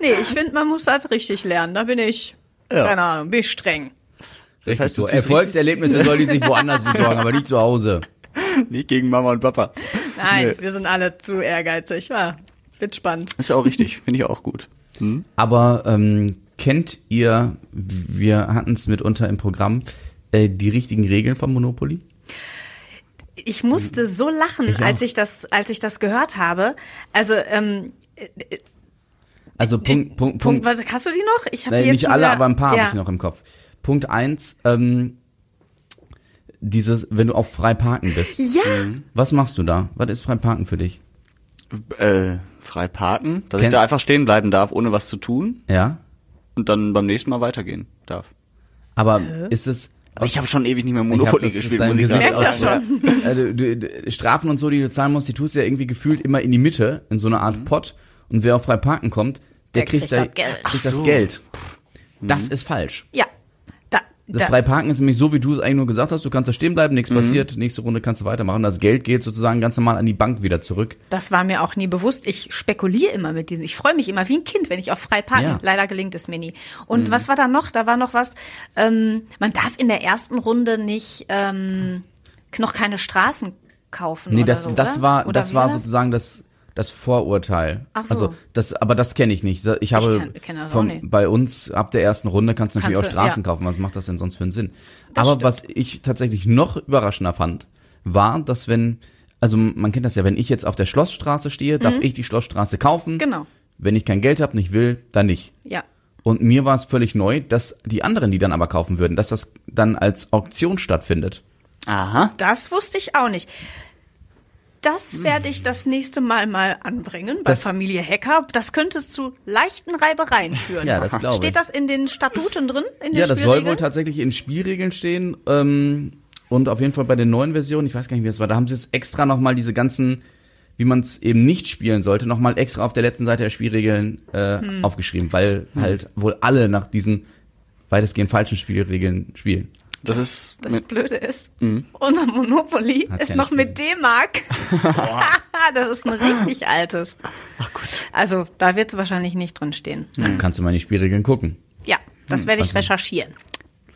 nee, ich finde, man muss das richtig lernen. Da bin ich, Ja. keine Ahnung, bin ich streng. Richtig heißt, so. Erfolgserlebnisse soll die sich woanders besorgen, aber nicht zu Hause. Nicht gegen Mama und Papa. Nein, Nee. wir sind alle zu ehrgeizig. Ja, wird spannend. Ist ja auch richtig, finde ich auch gut. Aber ähm, kennt ihr, wir hatten es mitunter im Programm, äh, die richtigen Regeln von Monopoly? Ich musste so lachen, Ich als ich das, als ich das gehört habe. Also ähm, Also Punkt, Punkt, Punkt, Punkt, was, hast du die noch? Ich habe äh, nicht alle, wieder- aber ein paar ja. habe ich noch im Kopf. Punkt eins, ähm, dieses, wenn du auf frei parken bist. Ja, Was machst du da? Was ist frei parken für dich? Äh, frei parken, dass Kenn- ich da einfach stehen bleiben darf, ohne was zu tun Ja? und dann beim nächsten Mal weitergehen darf. Aber ist es, Aber ich habe schon ewig nicht mehr Monopoly gespielt, muss ich sagen. Das aus- Äh, du, du, du, Strafen und so, die du zahlen musst, die tust du ja irgendwie gefühlt immer in die Mitte, in so eine Art Pott. Und wer auf frei parken kommt, der, Der kriegt, kriegt da, das Geld. kriegt das so. Geld. Das ist falsch. ja. Da, Das da, Freiparken ist nämlich so, wie du es eigentlich nur gesagt hast. Du kannst da stehen bleiben, nichts passiert, nächste Runde kannst du weitermachen. Das Geld geht sozusagen ganz normal an die Bank wieder zurück. das war mir auch nie bewusst. Ich spekuliere immer mit diesen. Ich freue mich immer wie ein Kind, wenn ich auf frei parken. Ja. Mhm. Leider gelingt es mir nie. Und was war da noch? Da war noch was. Ähm, man darf in der ersten Runde nicht ähm, noch keine Straßen kaufen. Nee, oder das, so, das war, Oder das war das? sozusagen das, das Vorurteil. Ach so. Also das, aber das kenne ich nicht. Ich habe kenn- kenn vom, bei uns ab der ersten Runde kannst du natürlich Kannst auch du, Straßen ja. kaufen. Was macht das denn sonst für einen Sinn? Das aber stimmt. was ich tatsächlich noch überraschender fand, war, dass wenn, also man kennt das ja, wenn ich jetzt auf der Schlossstraße stehe, darf ich die Schlossstraße kaufen. Mhm. Genau. Wenn ich kein Geld habe, nicht will, dann nicht. Ja. Und mir war es völlig neu, dass die anderen, die dann aber kaufen würden, dass das dann als Auktion stattfindet. Aha. Das wusste ich auch nicht. Das werde ich das nächste Mal mal anbringen bei Das- Familie Hacker. Das könnte es zu leichten Reibereien führen. Ja, das glaube ich. Steht das in den Statuten drin? In den Ja, das soll wohl tatsächlich in Spielregeln stehen. Ähm, und auf jeden Fall bei den neuen Versionen, ich weiß gar nicht, wie das war, da haben sie es extra nochmal diese ganzen, wie man es eben nicht spielen sollte, nochmal extra auf der letzten Seite der Spielregeln äh, Hm. aufgeschrieben, weil halt wohl alle nach diesen weitestgehend falschen Spielregeln spielen. Das ist Das mit, Blöde ist, unser Monopoly Hat ist keine noch mit D-Mark. das ist ein richtig altes. ach gut. Also da wird es wahrscheinlich nicht drin stehen. Dann kannst du mal in die Spielregeln gucken. Ja, das Hm, werde ich also- recherchieren.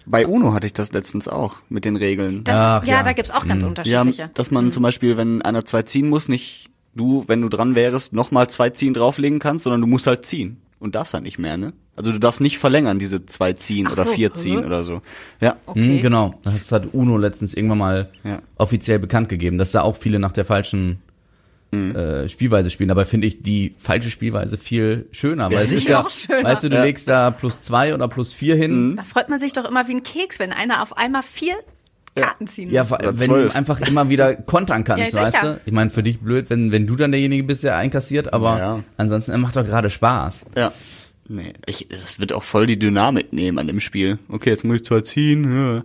Bei UNO hatte ich das letztens auch mit den Regeln. Das Ach, ist, ja, ja. da gibt's auch ganz Ja, unterschiedliche. dass man zum Beispiel, wenn einer zwei ziehen muss, nicht du, wenn du dran wärst, nochmal zwei ziehen drauflegen kannst, sondern du musst halt ziehen. Und darfst halt nicht mehr, ne? Also du darfst nicht verlängern, diese zwei ziehen Ach oder so, vier ziehen oder so. Ja. Okay. Mhm, genau, das hat UNO letztens irgendwann mal Ja. offiziell bekannt gegeben, dass da auch viele nach der falschen Mhm. äh, Spielweise spielen. Dabei finde ich die falsche Spielweise viel schöner, weil es finde ist ja, auch schöner. weißt du, du Ja. legst da plus zwei oder plus vier hin. Da freut man sich doch immer wie ein Keks, wenn einer auf einmal vier Karten ziehen. Ja, Oder wenn zwölf. du einfach immer wieder kontern kannst, Ja, weißt du? Ich meine, für dich blöd, wenn, wenn du dann derjenige bist, der einkassiert, aber Ja. ansonsten macht doch gerade Spaß. Ja. Nee, ich, das wird auch voll die Dynamik nehmen an dem Spiel. Okay, jetzt muss ich zwei ziehen.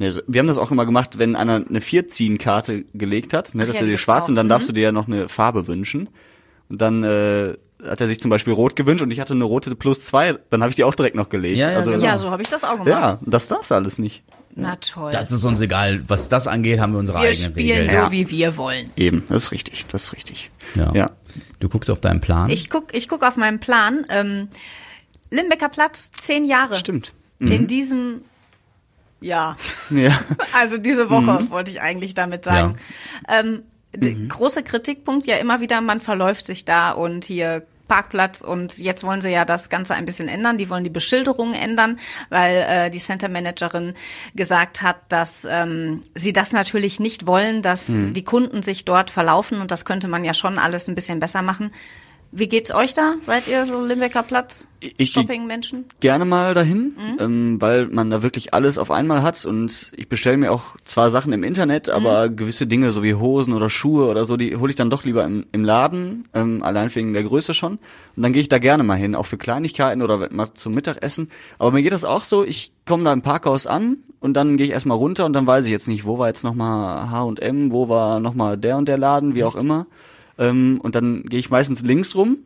Ja. Wir haben das auch immer gemacht, wenn einer eine Vier-Ziehen-Karte gelegt hat, ne, Ach dass ja, er die dir schwarz auch. und dann Mhm. darfst du dir ja noch eine Farbe wünschen. Und dann äh, hat er sich zum Beispiel rot gewünscht und ich hatte eine rote plus zwei, dann habe ich die auch direkt noch gelegt. Ja, ja, also, genau. Ja, so habe ich das auch gemacht. ja, das darfst du alles nicht. Na toll. Das ist uns egal. Was das angeht, haben wir unsere wir eigenen spielen Regeln. so, Ja. wie wir wollen. Eben, das ist richtig, das ist richtig. Ja. Ja. Du guckst auf deinen Plan. Ich guck, ich guck auf meinen Plan. Ähm, Limbecker Platz, zehn Jahre. Stimmt. In diesem Jahr. Ja. Also diese Woche wollte ich eigentlich damit sagen. Ähm, d- Großer Kritikpunkt ja immer wieder, man verläuft sich da und hier Parkplatz und jetzt wollen sie ja das Ganze ein bisschen ändern. Die wollen die Beschilderung ändern, weil äh, die Center Managerin gesagt hat, dass ähm, sie das natürlich nicht wollen, dass die Kunden sich dort verlaufen und das könnte man ja schon alles ein bisschen besser machen. Wie geht's euch da? Seid ihr so Limbecker Platz Ich- Shopping-Menschen? gerne mal dahin, ähm, weil man da wirklich alles auf einmal hat und ich bestelle mir auch zwar Sachen im Internet, aber gewisse Dinge, so wie Hosen oder Schuhe oder so, die hole ich dann doch lieber im, im Laden, ähm, allein wegen der Größe schon. Und dann gehe ich da gerne mal hin, auch für Kleinigkeiten oder mal zum Mittagessen. Aber mir geht das auch so, ich komme da im Parkhaus an und dann gehe ich erstmal runter und dann weiß ich jetzt nicht, wo war jetzt nochmal H&M, wo war nochmal der und der Laden, wie auch immer. Ähm, und dann gehe ich meistens links rum.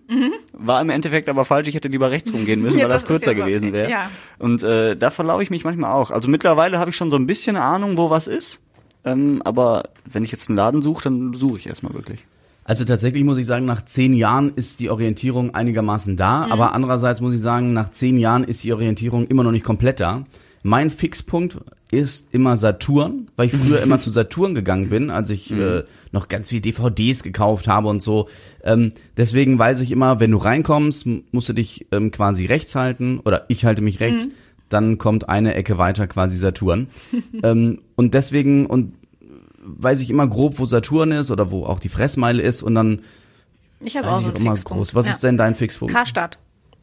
War im Endeffekt aber falsch, ich hätte lieber rechts rumgehen müssen, Ja, weil das, das kürzer ja so, gewesen wäre. ja. Und äh, da verlaue ich mich manchmal auch. Also mittlerweile habe ich schon so ein bisschen Ahnung, wo was ist. Ähm, aber wenn ich jetzt einen Laden suche, dann suche ich erstmal wirklich. Also tatsächlich muss ich sagen, nach zehn Jahren ist die Orientierung einigermaßen da, Mhm. aber andererseits muss ich sagen, nach zehn Jahren ist die Orientierung immer noch nicht komplett da. Mein Fixpunkt ist immer Saturn, weil ich früher immer zu Saturn gegangen bin, als ich äh, noch ganz viel DVDs gekauft habe und so. Ähm, deswegen weiß ich immer, wenn du reinkommst, musst du dich ähm, quasi rechts halten oder ich halte mich rechts, dann kommt eine Ecke weiter quasi Saturn. ähm, und deswegen und weiß ich immer grob, wo Saturn ist oder wo auch die Fressmeile ist und dann Ich habe auch so ich auch einen immer Fixpunkt. groß. Was Ja. ist denn dein Fixpunkt? Karstadt.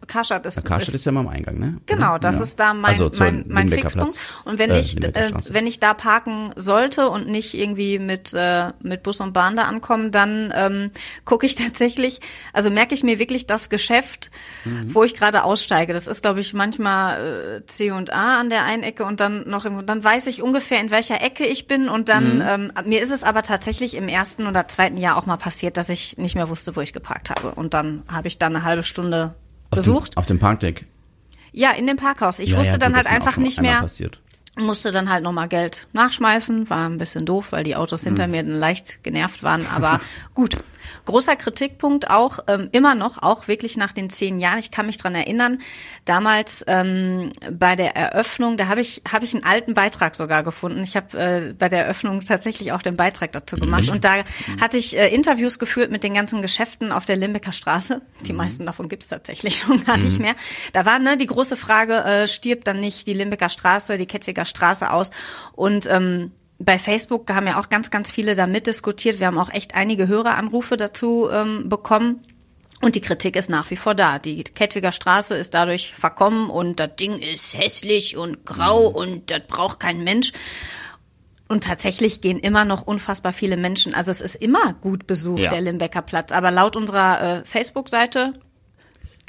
Karstadt ist, Karstadt ist ja mal am Eingang, ne? Genau, das Ja. ist da mein, also mein, mein Fixpunkt. Platz. Und wenn Äh, ich äh, wenn ich da parken sollte und nicht irgendwie mit äh, mit Bus und Bahn da ankommen, dann ähm, gucke ich tatsächlich, also merke ich mir wirklich das Geschäft, Mhm. wo ich gerade aussteige. Das ist, glaube ich, manchmal äh, C und A an der einen Ecke und dann noch irgendwo. Dann weiß ich ungefähr in welcher Ecke ich bin und dann Mhm. ähm, mir ist es aber tatsächlich im ersten oder zweiten Jahr auch mal passiert, dass ich nicht mehr wusste, wo ich geparkt habe und dann habe ich da eine halbe Stunde Dem, auf dem Parkdeck. Ja, in dem Parkhaus. Ich Ja, wusste ja, dann gut, halt einfach nicht mehr, Passiert. musste dann halt nochmal Geld nachschmeißen. War ein bisschen doof, weil die Autos hinter Hm. mir dann leicht genervt waren. Aber gut, Großer Kritikpunkt auch, ähm, immer noch, auch wirklich nach den zehn Jahren. Ich kann mich dran erinnern, damals ähm, bei der Eröffnung, da habe ich, hab ich einen alten Beitrag sogar gefunden. Ich habe äh, bei der Eröffnung tatsächlich auch den Beitrag dazu gemacht. Und da hatte ich äh, Interviews geführt mit den ganzen Geschäften auf der Limbecker Straße. Die meisten davon gibt's tatsächlich schon gar nicht mehr. Da war ne, die große Frage, äh, stirbt dann nicht die Limbecker Straße, die Kettwiger Straße aus? Und ähm, bei Facebook haben ja auch ganz, ganz viele da mitdiskutiert. Wir haben auch echt einige Höreranrufe dazu ähm, bekommen. Und die Kritik ist nach wie vor da. Die Kettwiger Straße ist dadurch verkommen und das Ding ist hässlich und grau und das braucht kein Mensch. Und tatsächlich gehen immer noch unfassbar viele Menschen. Also es ist immer gut besucht, Ja. der Limbecker Platz. Aber laut unserer äh, Facebook-Seite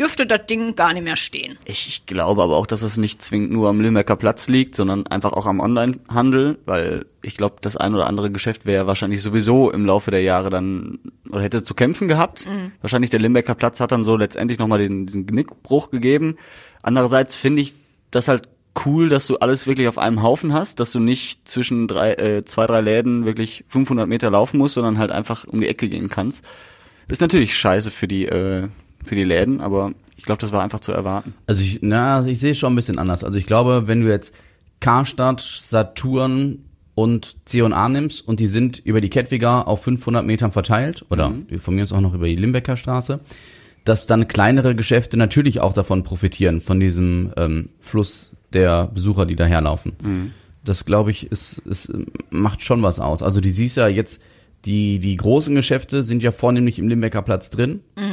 dürfte das Ding gar nicht mehr stehen. Ich, ich glaube aber auch, dass es nicht zwingend nur am Lübecker Platz liegt, sondern einfach auch am Onlinehandel, weil ich glaube, das ein oder andere Geschäft wäre wahrscheinlich sowieso im Laufe der Jahre dann oder hätte zu kämpfen gehabt. Wahrscheinlich der Limbecker Platz hat dann so letztendlich nochmal den, den Genickbruch gegeben. Andererseits finde ich das halt cool, dass du alles wirklich auf einem Haufen hast, dass du nicht zwischen drei, äh, zwei, drei Läden wirklich 500 Meter laufen musst, sondern halt einfach um die Ecke gehen kannst. Ist natürlich scheiße für die, äh, für die Läden, aber ich glaube, das war einfach zu erwarten. Also ich, na, also ich sehe es schon ein bisschen anders. Also ich glaube, wenn du jetzt Karstadt, Saturn und C&A nimmst und die sind über die Kettwiger auf 500 Metern verteilt oder von mir aus auch noch über die Limbecker Straße, dass dann kleinere Geschäfte natürlich auch davon profitieren, von diesem ähm, Fluss der Besucher, die daherlaufen. Das glaube ich, ist, ist, macht schon was aus. Also die siehst ja jetzt, die, die großen Geschäfte sind ja vornehmlich im Limbecker Platz drin. Und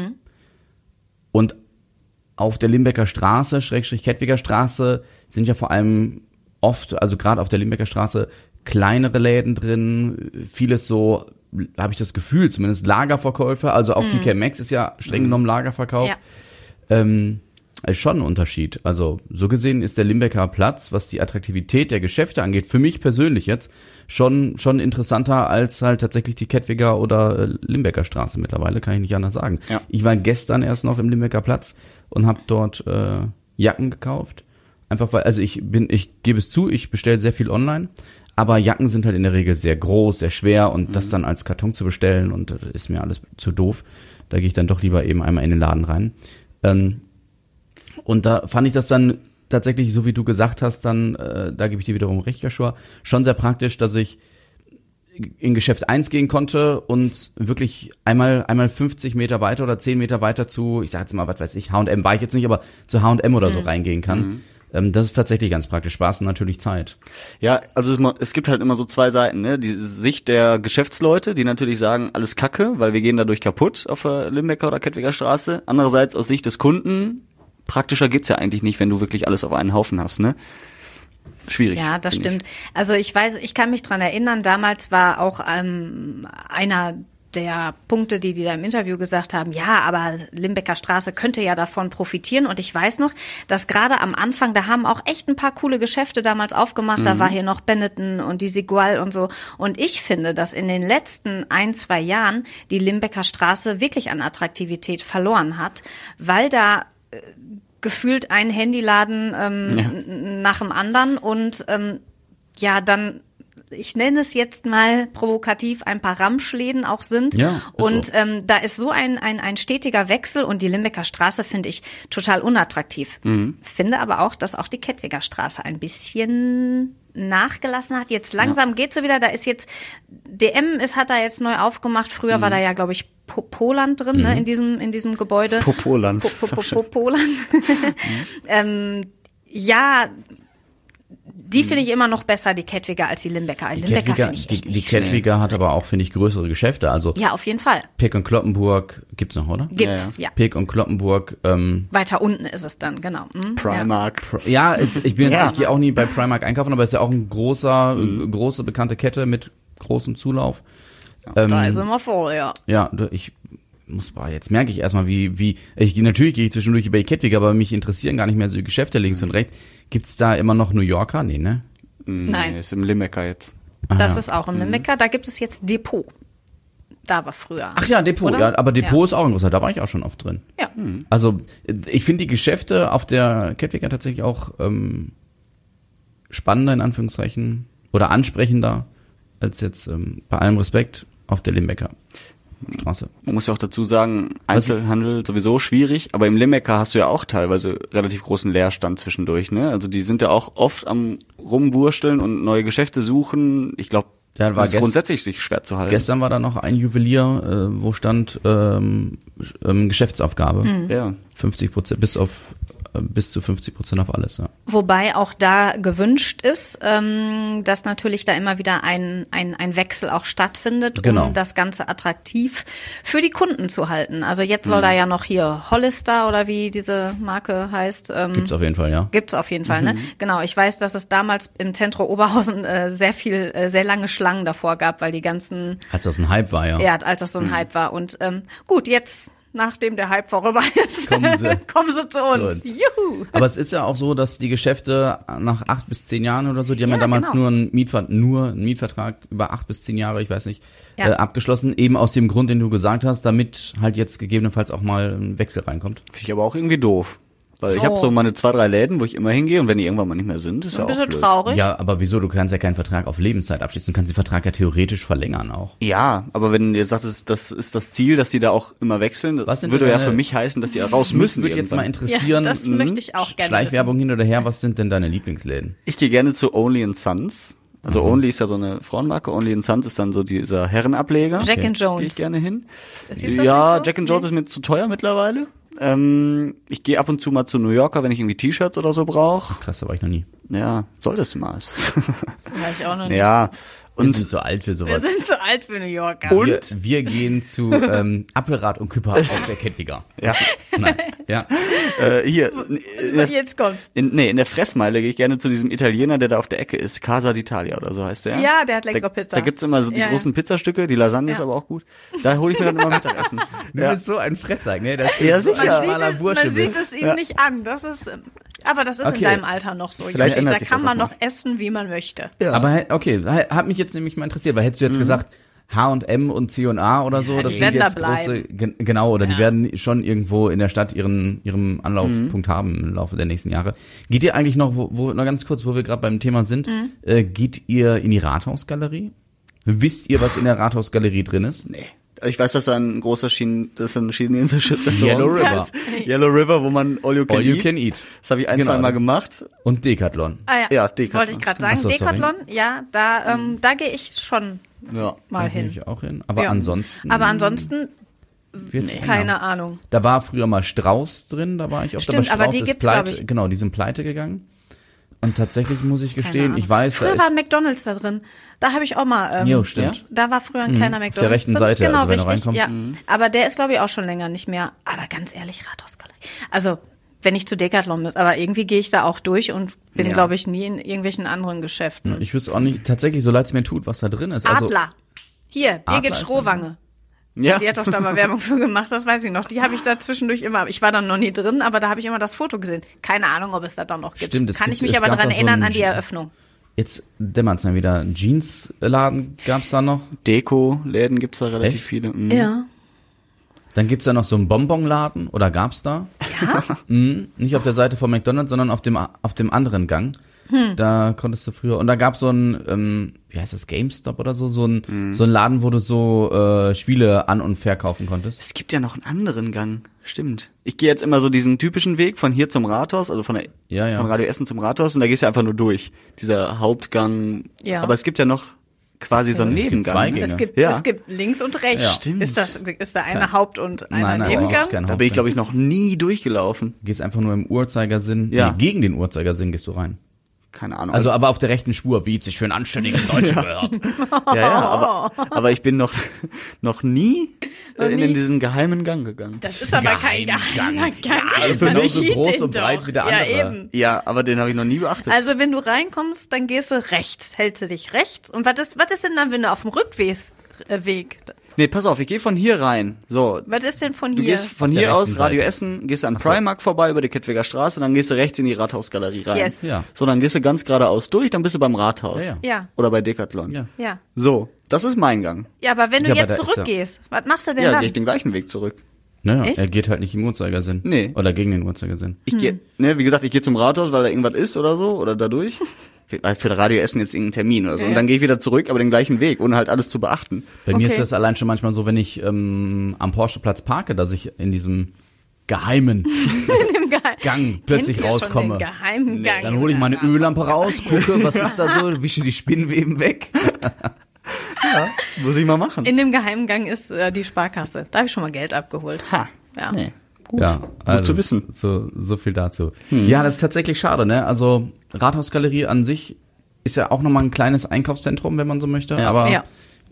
auf der Limbecker Straße, Schrägstrich Kettwiger Straße, sind ja vor allem oft, also gerade auf der Limbecker Straße, kleinere Läden drin, vieles so, habe ich das Gefühl, zumindest Lagerverkäufe, also auch TK Maxx ist ja streng genommen Lagerverkauf. Ja. Ähm, ist schon ein Unterschied. Also so gesehen ist der Limbecker Platz, was die Attraktivität der Geschäfte angeht, für mich persönlich jetzt schon schon interessanter als halt tatsächlich die Kettwiger oder äh, Limbecker Straße mittlerweile, kann ich nicht anders sagen. Ja. Ich war gestern erst noch im Limbecker Platz und habe dort äh, Jacken gekauft. Einfach weil, also ich bin, ich gebe es zu, ich bestelle sehr viel online, aber Jacken sind halt in der Regel sehr groß, sehr schwer und das dann als Karton zu bestellen und das ist mir alles zu doof. Da gehe ich dann doch lieber eben einmal in den Laden rein. Ähm, und da fand ich das dann tatsächlich, so wie du gesagt hast, dann, äh, da gebe ich dir wiederum recht, Joshua, schon sehr praktisch, dass ich in Geschäft 1 gehen konnte und wirklich einmal einmal 50 Meter weiter oder 10 Meter weiter zu, ich sag jetzt mal, was weiß ich, H&M war ich jetzt nicht, aber zu H&M oder so reingehen kann. Ähm, das ist tatsächlich ganz praktisch. Spaß und natürlich Zeit. Ja, also es, es gibt halt immer so zwei Seiten, ne? Die Sicht der Geschäftsleute, die natürlich sagen, alles Kacke, weil wir gehen dadurch kaputt auf der Limbecker oder Kettwiger Straße. Andererseits aus Sicht des Kunden, praktischer geht's ja eigentlich nicht, wenn du wirklich alles auf einen Haufen hast, ne? Schwierig. Ja, das find ich. stimmt. Also ich weiß, ich kann mich dran erinnern, damals war auch ähm, einer der Punkte, die die da im Interview gesagt haben, ja, aber Limbecker Straße könnte ja davon profitieren. Und ich weiß noch, dass gerade am Anfang, da haben auch echt ein paar coole Geschäfte damals aufgemacht. Da war hier noch Benetton und die Sigual und so. Und ich finde, dass in den letzten ein, zwei Jahren die Limbecker Straße wirklich an Attraktivität verloren hat, weil da gefühlt ein Handyladen ähm, n- nach dem anderen und ähm, ja, dann ich nenne es jetzt mal provokativ, ein paar Ramschläden auch sind. Ja, und so. ähm, da ist so ein, ein, ein stetiger Wechsel und die Limbecker Straße finde ich total unattraktiv. Finde aber auch, dass auch die Kettwiger Straße ein bisschen nachgelassen hat. Jetzt langsam geht's so wieder. Da ist jetzt DM ist hat da jetzt neu aufgemacht. Früher war da ja glaube ich Po- Poland drin ne, in diesem in diesem Gebäude. Popoland. Po, po, po, po, Poland. ähm, ja, die finde ich immer noch besser, die Kettwiger, als die Limbecker. Die, Limbecker Kettwiger, finde ich die, echt die nicht Kettwiger hat aber auch, finde ich, größere Geschäfte. Also Ja, auf jeden Fall. Pick und Kloppenburg gibt's noch, oder? Gibt's, ja. Pick und Kloppenburg, ähm, Weiter unten ist es dann, genau. Hm, Primark. Ja, es, ich bin jetzt, Ja. ich gehe auch nie bei Primark einkaufen, aber es ist ja auch ein großer, äh, große bekannte Kette mit großem Zulauf. Ja. Da ist immer voll, ja. Ja, ich muss boah, jetzt merke ich erstmal, wie, wie, ich natürlich gehe ich zwischendurch über die Kettwig, aber mich interessieren gar nicht mehr so die Geschäfte links und rechts. Gibt's da immer noch New Yorker? Nee, ne? Nein. Nee, ist im Limbecker jetzt. Das ja. ist auch im Limbecker. Da gibt es jetzt Depot. Da war früher. Ach ja, Depot, Oder? ja, aber Depot Ja. ist auch ein großer, da war ich auch schon oft drin. Ja. Also, ich finde die Geschäfte auf der Kettwiger tatsächlich auch ähm, spannender in Anführungszeichen oder ansprechender als jetzt ähm, bei allem Respekt auf der Limbecker. Straße. Man muss ja auch dazu sagen, Einzelhandel sowieso schwierig, aber im Limbecker hast du ja auch teilweise relativ großen Leerstand zwischendurch, ne? Also die sind ja auch oft am rumwursteln und neue Geschäfte suchen. Ich glaube, Ja, war das ist grundsätzlich sich schwer zu halten. Gestern war da noch ein Juwelier, äh, wo stand ähm, ähm, Geschäftsaufgabe. Ja. 50 Prozent, bis auf bis zu 50 Prozent auf alles, ja. Wobei auch da gewünscht ist, ähm, dass natürlich da immer wieder ein, ein, ein Wechsel auch stattfindet, Genau. um das Ganze attraktiv für die Kunden zu halten. Also jetzt Mhm. soll da ja noch hier Hollister oder wie diese Marke heißt. Ähm, Gibt's auf jeden Fall, ja. Gibt's auf jeden Fall, ne? Genau. Ich weiß, dass es damals im Zentrum Oberhausen äh, sehr viel, äh, sehr lange Schlangen davor gab, weil die ganzen, Als das ein Hype war, ja. ja, als das so ein Hype war. Und ähm, gut, jetzt, nachdem der Hype vorüber ist, Kommen sie. kommen sie zu uns. uns. Juhu. Aber es ist ja auch so, dass die Geschäfte nach acht bis zehn Jahren oder so, die haben ja, Ja, damals genau. nur einen Mietvertrag, nur einen Mietvertrag über acht bis zehn Jahre, ich weiß nicht, Ja. äh, abgeschlossen, eben aus dem Grund, den du gesagt hast, damit halt jetzt gegebenenfalls auch mal ein Wechsel reinkommt. Finde ich aber auch irgendwie doof. Weil ich Oh. habe so meine zwei, drei Läden, wo ich immer hingehe und wenn die irgendwann mal nicht mehr sind, ist ja Ein auch bisschen blöd. traurig. Ja, aber wieso? Du kannst ja keinen Vertrag auf Lebenszeit abschließen. Du kannst den Vertrag ja theoretisch verlängern auch. Ja, aber wenn ihr sagt, das- das ist das Ziel, dass die da auch immer wechseln, das Was sind würde denn ja deine- für mich heißen, dass die raus müssen. Mich würde jetzt mal interessieren, Ja, das mh, möchte ich auch gerne Schleichwerbung hin oder her, was sind denn deine Lieblingsläden? Ich gehe gerne zu Only and Sons. Also Only ist ja so eine Frauenmarke, Only and Sons ist dann so dieser Herrenableger. Jack and Gehe ich Jones. gerne hin. Das Ja, so? Jack and Jones Nee. ist mir zu teuer mittlerweile. Ähm, ich gehe ab und zu mal zu New Yorker, wenn ich irgendwie T-Shirts oder so brauche. Krass, da war ich noch nie. Ja, solltest du mal. Weiß ich auch noch nicht. ja. Wir Und sind zu alt für Wir sowas. sind zu alt für New Yorker. Und? Wir, wir gehen zu ähm, Appelrad und Küpper auf der Kettwiger. ja, Nein, ja. äh, hier, in der, Jetzt kommt's. in, nee, in der Fressmeile gehe ich gerne zu diesem Italiener, der da auf der Ecke ist. Casa d'Italia oder so heißt der. Ja, der hat leckere da, Pizza. Da gibt's immer so die Ja, ja. großen Pizzastücke, die Lasagne ist Ja. aber auch gut. Da hole ich mir dann immer Mittagessen. Du ja. bist so ein Fresser, ne? Dass Ja, du so sicher. ein Man, schmaler sieht es, Bursche man sieht es ihm Ja. nicht an. Das ist, aber das ist Okay. in deinem Alter noch so. Vielleicht Yoshi. ändert Da sich kann das man noch essen, wie man möchte. Ja. Aber okay, hat mich jetzt nämlich mal interessiert, weil hättest du jetzt gesagt H&M und C&A oder so, Ja, das die sind da jetzt große, genau, oder die Ja. werden schon irgendwo in der Stadt ihren ihren Anlaufpunkt haben im Laufe der nächsten Jahre. Geht ihr eigentlich noch, wo, wo noch ganz kurz, wo wir gerade beim Thema sind, Mhm. äh, geht ihr in die Rathausgalerie? Wisst ihr, was in der Rathausgalerie drin ist? Nee. Ich weiß, dass da ein großer Chine, das ist ein chinesisches Restaurant. Yellow River. Das- Yellow River, wo man all you can All you eat. can eat. Das habe ich ein, Genau, zwei Mal gemacht. Und Decathlon. Ah, ja, Ja, Decathlon. Wollte ich gerade sagen. So, sorry. Decathlon, ja, da, ähm, da gehe ich schon Ja. mal hin. ich auch hin. Aber Ja. ansonsten. Aber ansonsten, wird's enger. keine Ahnung. Da war früher mal Strauß drin, da war ich oft, Stimmt, aber aber Strauß die ist gibt's, pleite, ich. genau, die sind pleite gegangen. Und tatsächlich muss ich gestehen, ich weiß, da Früher war ein McDonalds da drin. Da habe ich auch mal. Ähm, Jo, stimmt. Da war früher ein kleiner McDonalds. der rechten drin. Seite, genau, also wenn du richtig, reinkommst. Ja. Aber der ist, glaube ich, auch schon länger nicht mehr. Aber ganz ehrlich, Rathausgalerie. Also, wenn ich zu Decathlon muss, aber irgendwie gehe ich da auch durch und bin, Ja. glaube ich, nie in irgendwelchen anderen Geschäften. ich wüsste auch nicht, tatsächlich, so leid es mir tut, was da drin ist. Also, Adler. Hier, Adler Birgit da Strohwange. Ja. Die hat doch da mal Werbung für gemacht, das weiß ich noch. Die habe ich da zwischendurch immer, ich war dann noch nie drin, aber da habe ich immer das Foto gesehen. Keine Ahnung, ob es da dann noch gibt. Stimmt, es Kann gibt- ich mich es aber gab daran so erinnern einen an die Eröffnung. Jetzt dämmert's dann wieder. Ein Jeansladen gab's da noch. Deko-Läden gibt's da relativ Echt? viele. Mhm. Ja. Dann gibt's da noch so einen Bonbonladen, oder gab's da? Ja? Mhm, nicht auf der Seite von McDonalds, sondern auf dem, auf dem anderen Gang. Hm. Da konntest du früher, und da gab's so ein, ähm, wie heißt das, GameStop oder so, so ein, Mhm. so ein Laden, wo du so äh, Spiele an- und verkaufen konntest. Es gibt ja noch einen anderen Gang. Stimmt. Ich gehe jetzt immer so diesen typischen Weg von hier zum Rathaus, also von, der, Ja, ja. von Radio Essen zum Rathaus und da gehst du einfach nur durch. Dieser Hauptgang. Ja. Aber es gibt ja noch quasi so einen gibt Nebengang. zwei Gänge. Es gibt, Ja. es gibt links und rechts. Ja. Stimmt. Ist das, ist da eine Haupt- und einer Nein, nein, Nebengang? Da bin ich, glaube ich, noch nie durchgelaufen. Gehst einfach nur im Uhrzeigersinn, Ja. nee, gegen den Uhrzeigersinn gehst du rein. Keine Ahnung. Also aber auf der rechten Spur, wie es sich für einen anständigen Deutschen gehört. ja, ja, aber, aber ich bin noch, noch nie äh, in, nie? in diesen geheimen Gang gegangen. Das ist aber kein geheimer Gang. also Man genauso sieht groß den und breit doch. wie der Ja, andere. eben. Ja, aber den habe ich noch nie beachtet. Also wenn du reinkommst, dann gehst du rechts, hältst du dich rechts. Und was ist, was ist denn dann, wenn du auf dem Rückweg, äh, Weg, nee, pass auf, ich gehe von hier rein. So, was ist denn von Du hier? gehst von hier aus, rechten Radio Seite. Essen, gehst an so. Primark vorbei über die Kettwiger Straße, dann gehst du rechts in die Rathausgalerie rein. Yes. Ja. So, dann gehst du ganz geradeaus durch, dann bist du beim Rathaus. Ja, ja. Ja. Oder bei Decathlon. Ja. Ja. So, das ist mein Gang. Ja, aber wenn du Ja, jetzt ja- zurückgehst, was machst du denn Ja, dann? gehe ich den gleichen Weg zurück. Naja, Echt? er geht halt nicht im Uhrzeigersinn. Nee. Oder gegen den Uhrzeigersinn. Ich gehe, ne, wie gesagt, ich gehe zum Rathaus, weil da irgendwas ist oder so, oder dadurch. für, Radio Essen jetzt irgendeinen Termin oder so. Ja. Und dann gehe ich wieder zurück, aber den gleichen Weg, ohne halt alles zu beachten. Bei mir Okay. ist das allein schon manchmal so, wenn ich ähm, am Porscheplatz parke, dass ich in diesem geheimen Im Geheim- Gang plötzlich Kennt ihr schon rauskomme. den geheimen Gang Dann hole ich meine Öllampe raus, gucke, was ist da so, wische die Spinnweben weg. Muss ich mal machen. In dem geheimen Gang ist äh, die Sparkasse. Da habe ich schon mal Geld abgeholt. Ha. Ja. Nee. Gut. Ja, also zu wissen. So, so viel dazu. Ja, das ist tatsächlich schade, ne? Also Rathausgalerie an sich ist ja auch nochmal ein kleines Einkaufszentrum, wenn man so möchte, Ja. aber Ja.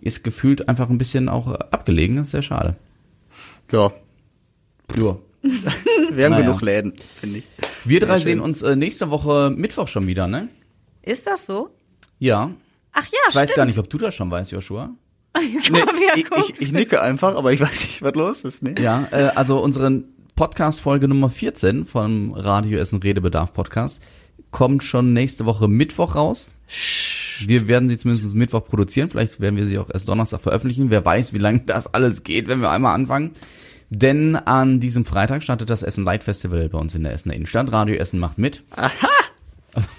ist gefühlt einfach ein bisschen auch äh, abgelegen. Das ist sehr schade. Ja. Ja. Wir haben Naja. genug Läden, finde ich. Wir drei sehen uns äh, nächste Woche Mittwoch schon wieder, ne? Ist das so? Ja. Ach ja, Ich stimmt. weiß gar nicht, ob du das schon weißt, Joshua. Nee, ich, ich, ich nicke einfach, aber ich weiß nicht, was los ist. Nee. Ja, äh, also unsere Podcast-Folge Nummer 14 vom Radio Essen Redebedarf Podcast kommt schon nächste Woche Mittwoch raus. Wir werden sie zumindest Mittwoch produzieren. Vielleicht werden wir sie auch erst Donnerstag veröffentlichen. Wer weiß, wie lange das alles geht, wenn wir einmal anfangen. Denn an diesem Freitag startet das Essen Light Festival bei uns in der Essener Innenstadt. Radio Essen macht mit.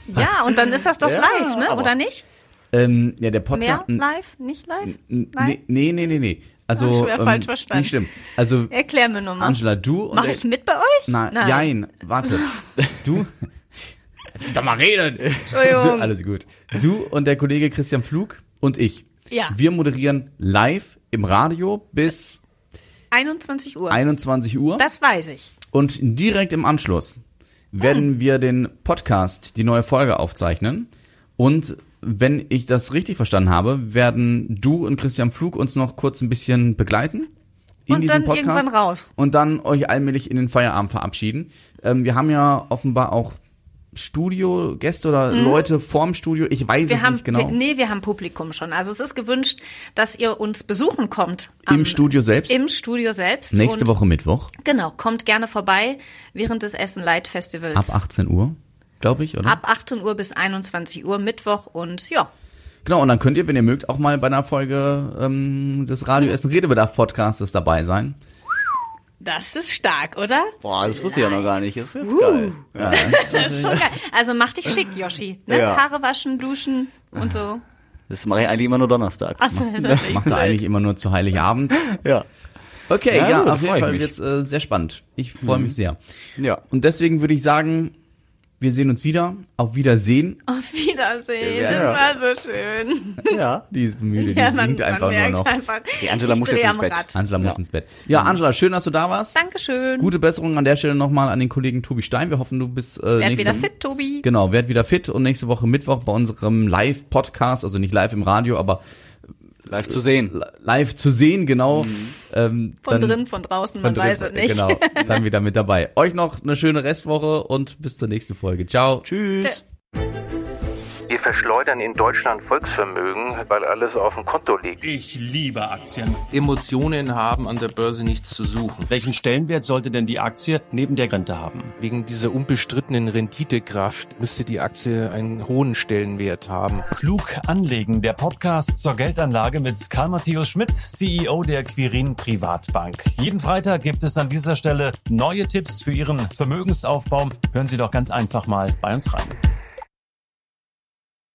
Ja, und dann ist das doch Ja, live, ne? Oder nicht? Ähm, ja, der Mehr Podcast. live? Nicht live? Nein? Nee, nee, nee, nee. Also, ich wieder ähm, falsch verstanden. nicht schlimm. Also, Erklär mir nur mal. Angela, du und Mach ich mit bei euch? Na, jein, warte. Du, Mich doch mal reden. Entschuldigung. Alles gut. Du und der Kollege Christian Flug und ich. Ja. Wir moderieren live im Radio bis 21 Uhr. 21 Uhr. das weiß ich. Und direkt im Anschluss werden wir den Podcast, die neue Folge aufzeichnen. Und wenn ich das richtig verstanden habe, werden du und Christian Flug uns noch kurz ein bisschen begleiten. In Und diesem dann Podcast. irgendwann raus. Und dann euch allmählich in den Feierabend verabschieden. Ähm, wir haben ja offenbar auch Studiogäste oder Leute vorm Studio. Ich weiß Mhm. Wir es haben, nicht genau. wir, nee, wir haben Publikum schon. Also es ist gewünscht, dass ihr uns besuchen kommt. Im Studio selbst? Im Studio selbst. Nächste und, Woche Mittwoch Genau, kommt gerne vorbei während des Essen Light Festivals. ab 18 Uhr, glaube ich, oder? Ab 18 Uhr bis 21 Uhr Mittwoch und ja, Genau, und dann könnt ihr, wenn ihr mögt, auch mal bei einer Folge ähm, des Radio Essen Redebedarf Podcastes dabei sein. Das ist stark, oder? Boah, das wusste ich ja noch gar nicht. Das ist jetzt geil. Ja. Das ist schon geil. Also mach dich schick, Yoshi. Ne? Ja. Haare waschen, duschen und so. Das mache ich eigentlich immer nur Donnerstag. Achso, das ist natürlich Macht er eigentlich immer nur zu Heiligabend. Ja. Okay, Ja, ja, gut, auf jeden Fall mich. wird's äh, sehr spannend. Ich freue mich sehr. Ja. Und deswegen würde ich sagen, wir sehen uns wieder. Auf Wiedersehen. Auf Wiedersehen. Ja. Das war so schön. Ja. Die ist müde, die Ja, man- singt einfach nur noch. Einfach, Die Angela muss jetzt ins Bett. Rad. Angela muss ins Bett. Ja, Angela, schön, dass du da warst. Dankeschön. Gute Besserung an der Stelle nochmal an den Kollegen Tobi Stein. Wir hoffen, du bist äh, Werd nächste wieder fit, Tobi. Genau, werd wieder fit und nächste Woche Mittwoch bei unserem Live-Podcast, also nicht live im Radio, aber Live zu sehen. li- live zu sehen, genau. Ähm, Von dann- drin, von draußen, von man drin- weiß es nicht. Genau, dann wieder mit dabei. Euch noch eine schöne Restwoche und bis zur nächsten Folge. Ciao. Tschüss. Wir verschleudern in Deutschland Volksvermögen, weil alles auf dem Konto liegt. Ich liebe Aktien. Emotionen haben an der Börse nichts zu suchen. Welchen Stellenwert sollte denn die Aktie neben der Rente haben? Wegen dieser unbestrittenen Renditekraft müsste die Aktie einen hohen Stellenwert haben. Klug anlegen, der Podcast zur Geldanlage mit Karl Matthäus Schmidt, CEO der Quirin Privatbank. Jeden Freitag gibt es an dieser Stelle neue Tipps für Ihren Vermögensaufbau. Hören Sie doch ganz einfach mal bei uns rein.